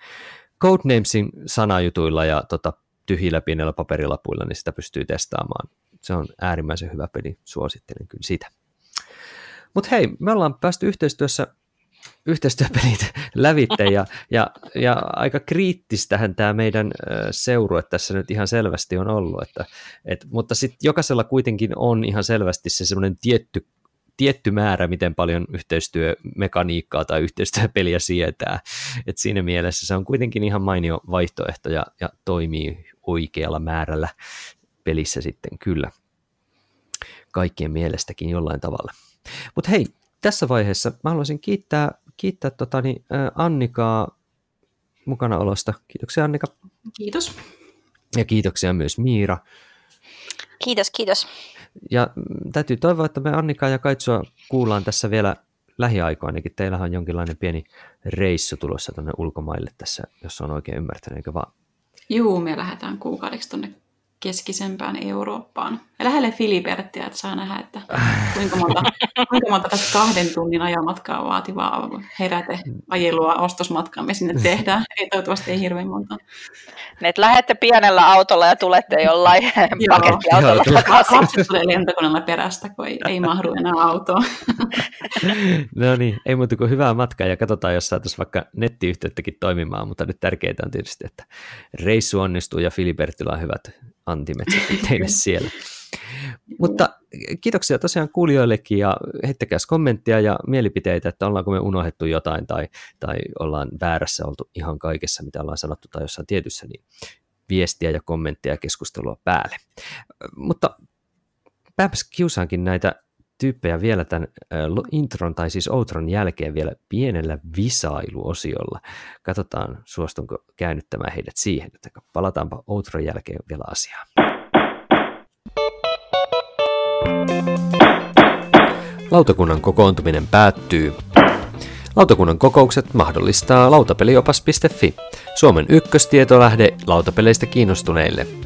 Codenamesin sanajutuilla ja tota, tyhjillä pienellä paperilapuilla, niin sitä pystyy testaamaan se on äärimmäisen hyvä peli, suosittelen kyllä sitä. Mutta hei, me ollaan päästy yhteistyössä yhteistyöpelit lävitte ja, ja, ja aika kriittistähän tämä meidän seurue tässä nyt ihan selvästi on ollut, että, et, mutta sitten jokaisella kuitenkin on ihan selvästi se semmoinen tietty, tietty määrä, miten paljon yhteistyömekaniikkaa tai yhteistyöpeliä sietää, et siinä mielessä se on kuitenkin ihan mainio vaihtoehto ja, ja toimii oikealla määrällä pelissä sitten kyllä kaikkien mielestäkin jollain tavalla. Mutta hei, tässä vaiheessa mä haluaisin kiittää, kiittää totani, Annikaa mukanaolosta. Kiitoksia Annika. Kiitos. Ja kiitoksia myös Miira. Kiitos, kiitos. Ja mm, täytyy toivoa, että me Annika ja Kaitsua kuullaan tässä vielä lähiaikoinakin. Teillähän on jonkinlainen pieni reissu tulossa tuonne ulkomaille tässä, jos on oikein ymmärtänyt, eikö vaan? Juu, me lähdetään kuukaudeksi tuonne keskisempään Eurooppaan. Ja lähelle Filiberttiä, että saa nähdä, että kuinka monta, kuinka monta tästä kahden tunnin ajamatkaa vaativaa heräte ajelua ostosmatkaa me sinne tehdään. Ei toivottavasti ei hirveän monta. Ne, että lähdette pienellä autolla ja tulette jollain pakettiautolla takaisin. Lapset tulee lentokoneella perästä, kun ei, ei mahdu enää autoon. no niin, ei muuta kuin hyvää matkaa ja katsotaan, jos saataisiin vaikka nettiyhteyttäkin toimimaan, mutta nyt tärkeää on tietysti, että reissu onnistuu ja Filibertillä on hyvät antimet teille siellä. Mutta kiitoksia tosiaan kuulijoillekin ja heittäkää kommenttia ja mielipiteitä, että ollaanko me unohdettu jotain tai, tai ollaan väärässä oltu ihan kaikessa, mitä ollaan sanottu tai jossain tietyssä, niin viestiä ja kommentteja ja keskustelua päälle. Mutta pääpäs kiusaankin näitä tyyppejä vielä tämän intron tai siis outron jälkeen vielä pienellä visailuosiolla. Katsotaan, suostunko käännyttämään heidät siihen, että palataanpa outron jälkeen vielä asiaan. Lautakunnan kokoontuminen päättyy. Lautakunnan kokoukset mahdollistaa lautapeliopas.fi, Suomen ykköstietolähde lautapeleistä kiinnostuneille.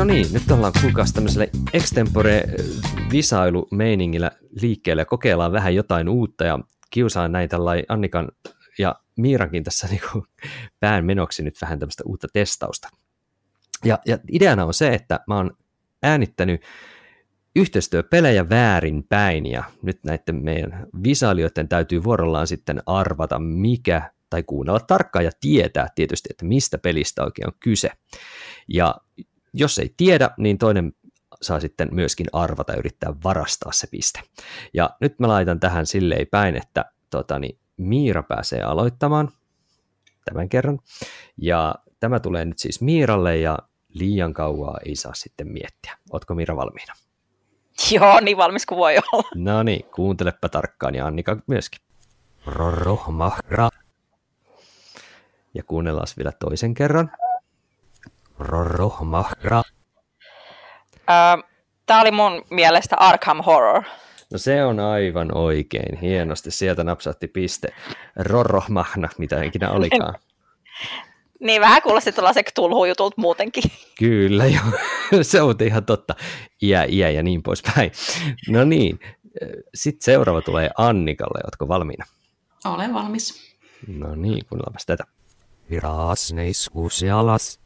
No niin, nyt ollaan kuulkaas tämmöisellä extempore visailumeiningillä liikkeelle kokeillaan vähän jotain uutta ja kiusaan näin tällainen Annikan ja Miirankin tässä niin pään menoksi nyt vähän tämmöistä uutta testausta. Ja, ja ideana on se, että mä oon äänittänyt yhteistyöpelejä väärin päin ja nyt näiden meidän visailijoiden täytyy vuorollaan sitten arvata mikä tai kuunnella tarkkaan ja tietää tietysti, että mistä pelistä oikein on kyse. Ja jos ei tiedä, niin toinen saa sitten myöskin arvata ja yrittää varastaa se piste. Ja nyt mä laitan tähän silleen päin, että tota, niin Miira pääsee aloittamaan tämän kerran. Ja tämä tulee nyt siis Miiralle ja liian kauaa ei saa sitten miettiä. Ootko Miira valmiina? Joo, niin valmis kuin voi olla. No niin, kuuntelepa tarkkaan ja Annika myöskin. Rorrohmahra. Ja kuunnellaan vielä toisen kerran. Rorrohmahra. Tämä oli mun mielestä Arkham Horror. No se on aivan oikein. Hienosti. Sieltä napsatti piste. Rorrohmahna, mitä ikinä olikaan. Niin, vähän kuulosti tuollaiset tulhujutulta muutenkin. Kyllä, joo. se on ihan totta. Iä, iä ja niin poispäin. No niin, sitten seuraava tulee Annikalle. Oletko valmiina? Olen valmis. No niin, kuunnellaanpas tätä. Virasneiskuus alas.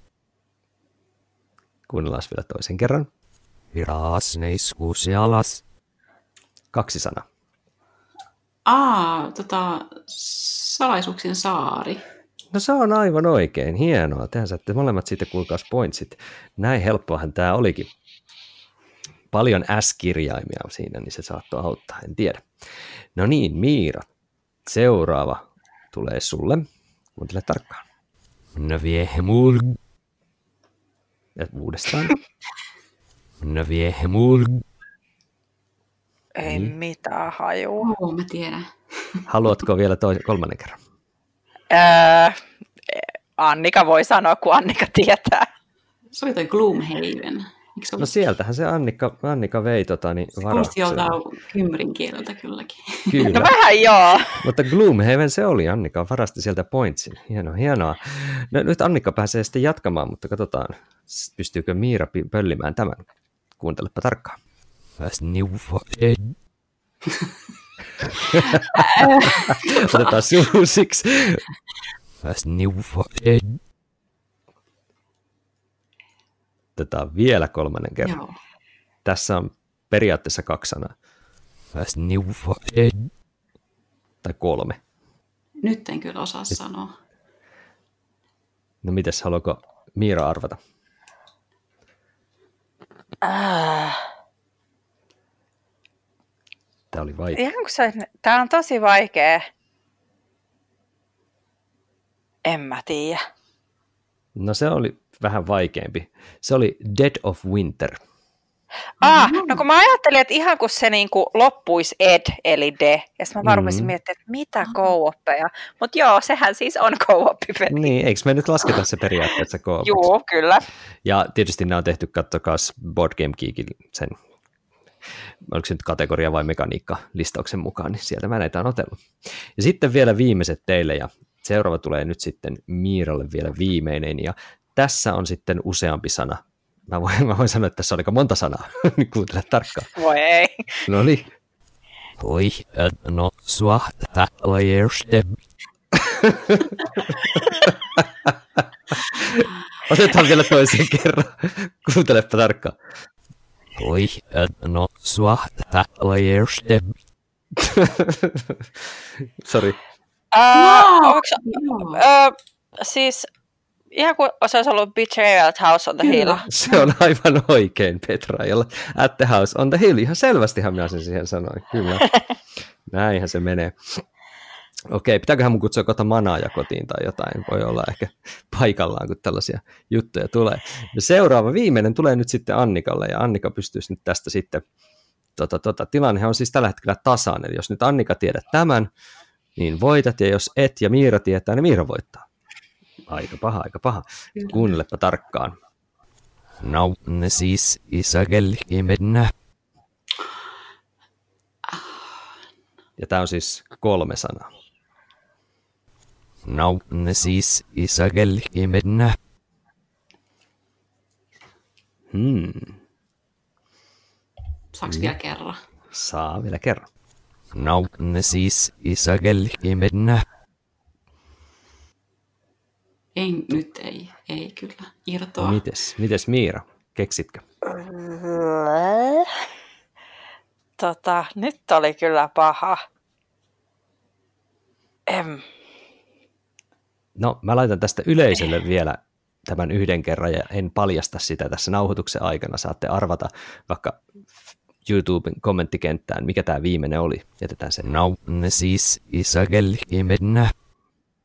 Kuunnellaan vielä toisen kerran. Virasneiskuus alas. Kaksi sanaa. Aa, tota, salaisuuksien saari. No se on aivan oikein, hienoa. Tehän saatte molemmat siitä kuulkaas pointsit. Näin helppoahan tämä olikin. Paljon S-kirjaimia siinä, niin se saattoi auttaa, en tiedä. No niin, Miira, seuraava tulee sulle. Kuuntele tarkkaan. No vie mul. Ja uudestaan. No vie mul. Ei niin. mitään hajua. Oo, mä tiedän. Haluatko vielä toisen, kolmannen kerran? Öö, Annika voi sanoa, kun Annika tietää. Se oli toi Gloomhaven. No sieltähän se Annika, Annika vei tota, niin Kuulosti joltain kymrin kieleltä kylläkin. Kyllä. No vähän joo. Mutta Gloomhaven se oli, Annika varasti sieltä pointsin. Hienoa, hienoa. No, nyt Annika pääsee sitten jatkamaan, mutta katsotaan, pystyykö Miira pöllimään tämän. Kuuntelepa tarkkaan. Otetaan suusiksi. Otetaan vielä kolmannen kerran. Joo. Tässä on periaatteessa kaksi sanaa. Tai kolme. Nyt en kyllä osaa Nyt. sanoa. No mites, haluatko Miira arvata? Äh. Tämä oli vaikea. Se, tämä on tosi vaikea. En mä tiedä. No se oli vähän vaikeampi. Se oli Dead of Winter. Ah, no kun mä ajattelin, että ihan kun se niin kuin loppuisi ed, eli de, ja sitten mä vaan mm-hmm. miettimään, että mitä co-oppeja. Mutta joo, sehän siis on co peli Niin, eikö me nyt lasketa se periaatteessa co Joo, kyllä. Ja tietysti nämä on tehty, kattokaa Board Game Geekin sen oliko se nyt kategoria vai mekaniikka listauksen mukaan, niin sieltä mä näitä on otellut. Ja sitten vielä viimeiset teille, ja seuraava tulee nyt sitten Miiralle vielä viimeinen, ja tässä on sitten useampi sana. Mä voin, mä voin sanoa, että tässä on aika monta sanaa. Kuuntele tarkkaan. Voi ei. No niin. Oi, no sua Otetaan vielä toisen kerran. Kuuntelepa tarkkaan. Oi, no sua tällaista. Sori. Uh, Joo. uh, siis ihan kuin olisi ollut Betrayal at House on the Hill. Kyllä. Se on aivan oikein, Petra, jolla at the house on the hill. Ihan selvästihän minä sen siihen sanoin, kyllä. Näinhän se menee. Okei, pitääköhän mun kutsua kohta manaaja kotiin tai jotain. Voi olla ehkä paikallaan, kun tällaisia juttuja tulee. Ja seuraava, viimeinen tulee nyt sitten Annikalle, ja Annika pystyisi nyt tästä sitten, tota, tota, tilannehan on siis tällä hetkellä tasainen. Eli jos nyt Annika tiedät tämän, niin voitat, ja jos et ja Miira tietää, niin Miira voittaa. Aika paha, aika paha. Kuunnelepa tarkkaan. No, ne siis isäkel mennä. Ja tämä on siis kolme sanaa. No, ne siis isäkel mennä. Hmm. Saaks vielä kerran? Saa vielä kerran. No, ne siis isäkel mennä. En, nyt ei, ei kyllä irtoa. Mites, mites Miira, keksitkö? Tota, nyt oli kyllä paha. Em. No, mä laitan tästä yleisölle vielä tämän yhden kerran ja en paljasta sitä tässä nauhoituksen aikana. Saatte arvata vaikka YouTuben kommenttikenttään, mikä tämä viimeinen oli. Jätetään se. No, siis isäkel mennä.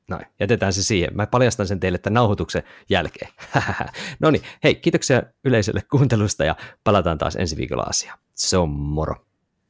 Noin, jätetään se siihen. Mä paljastan sen teille tämän nauhoituksen jälkeen. no niin, hei, kiitoksia yleisölle kuuntelusta ja palataan taas ensi viikolla asiaan. Se on moro.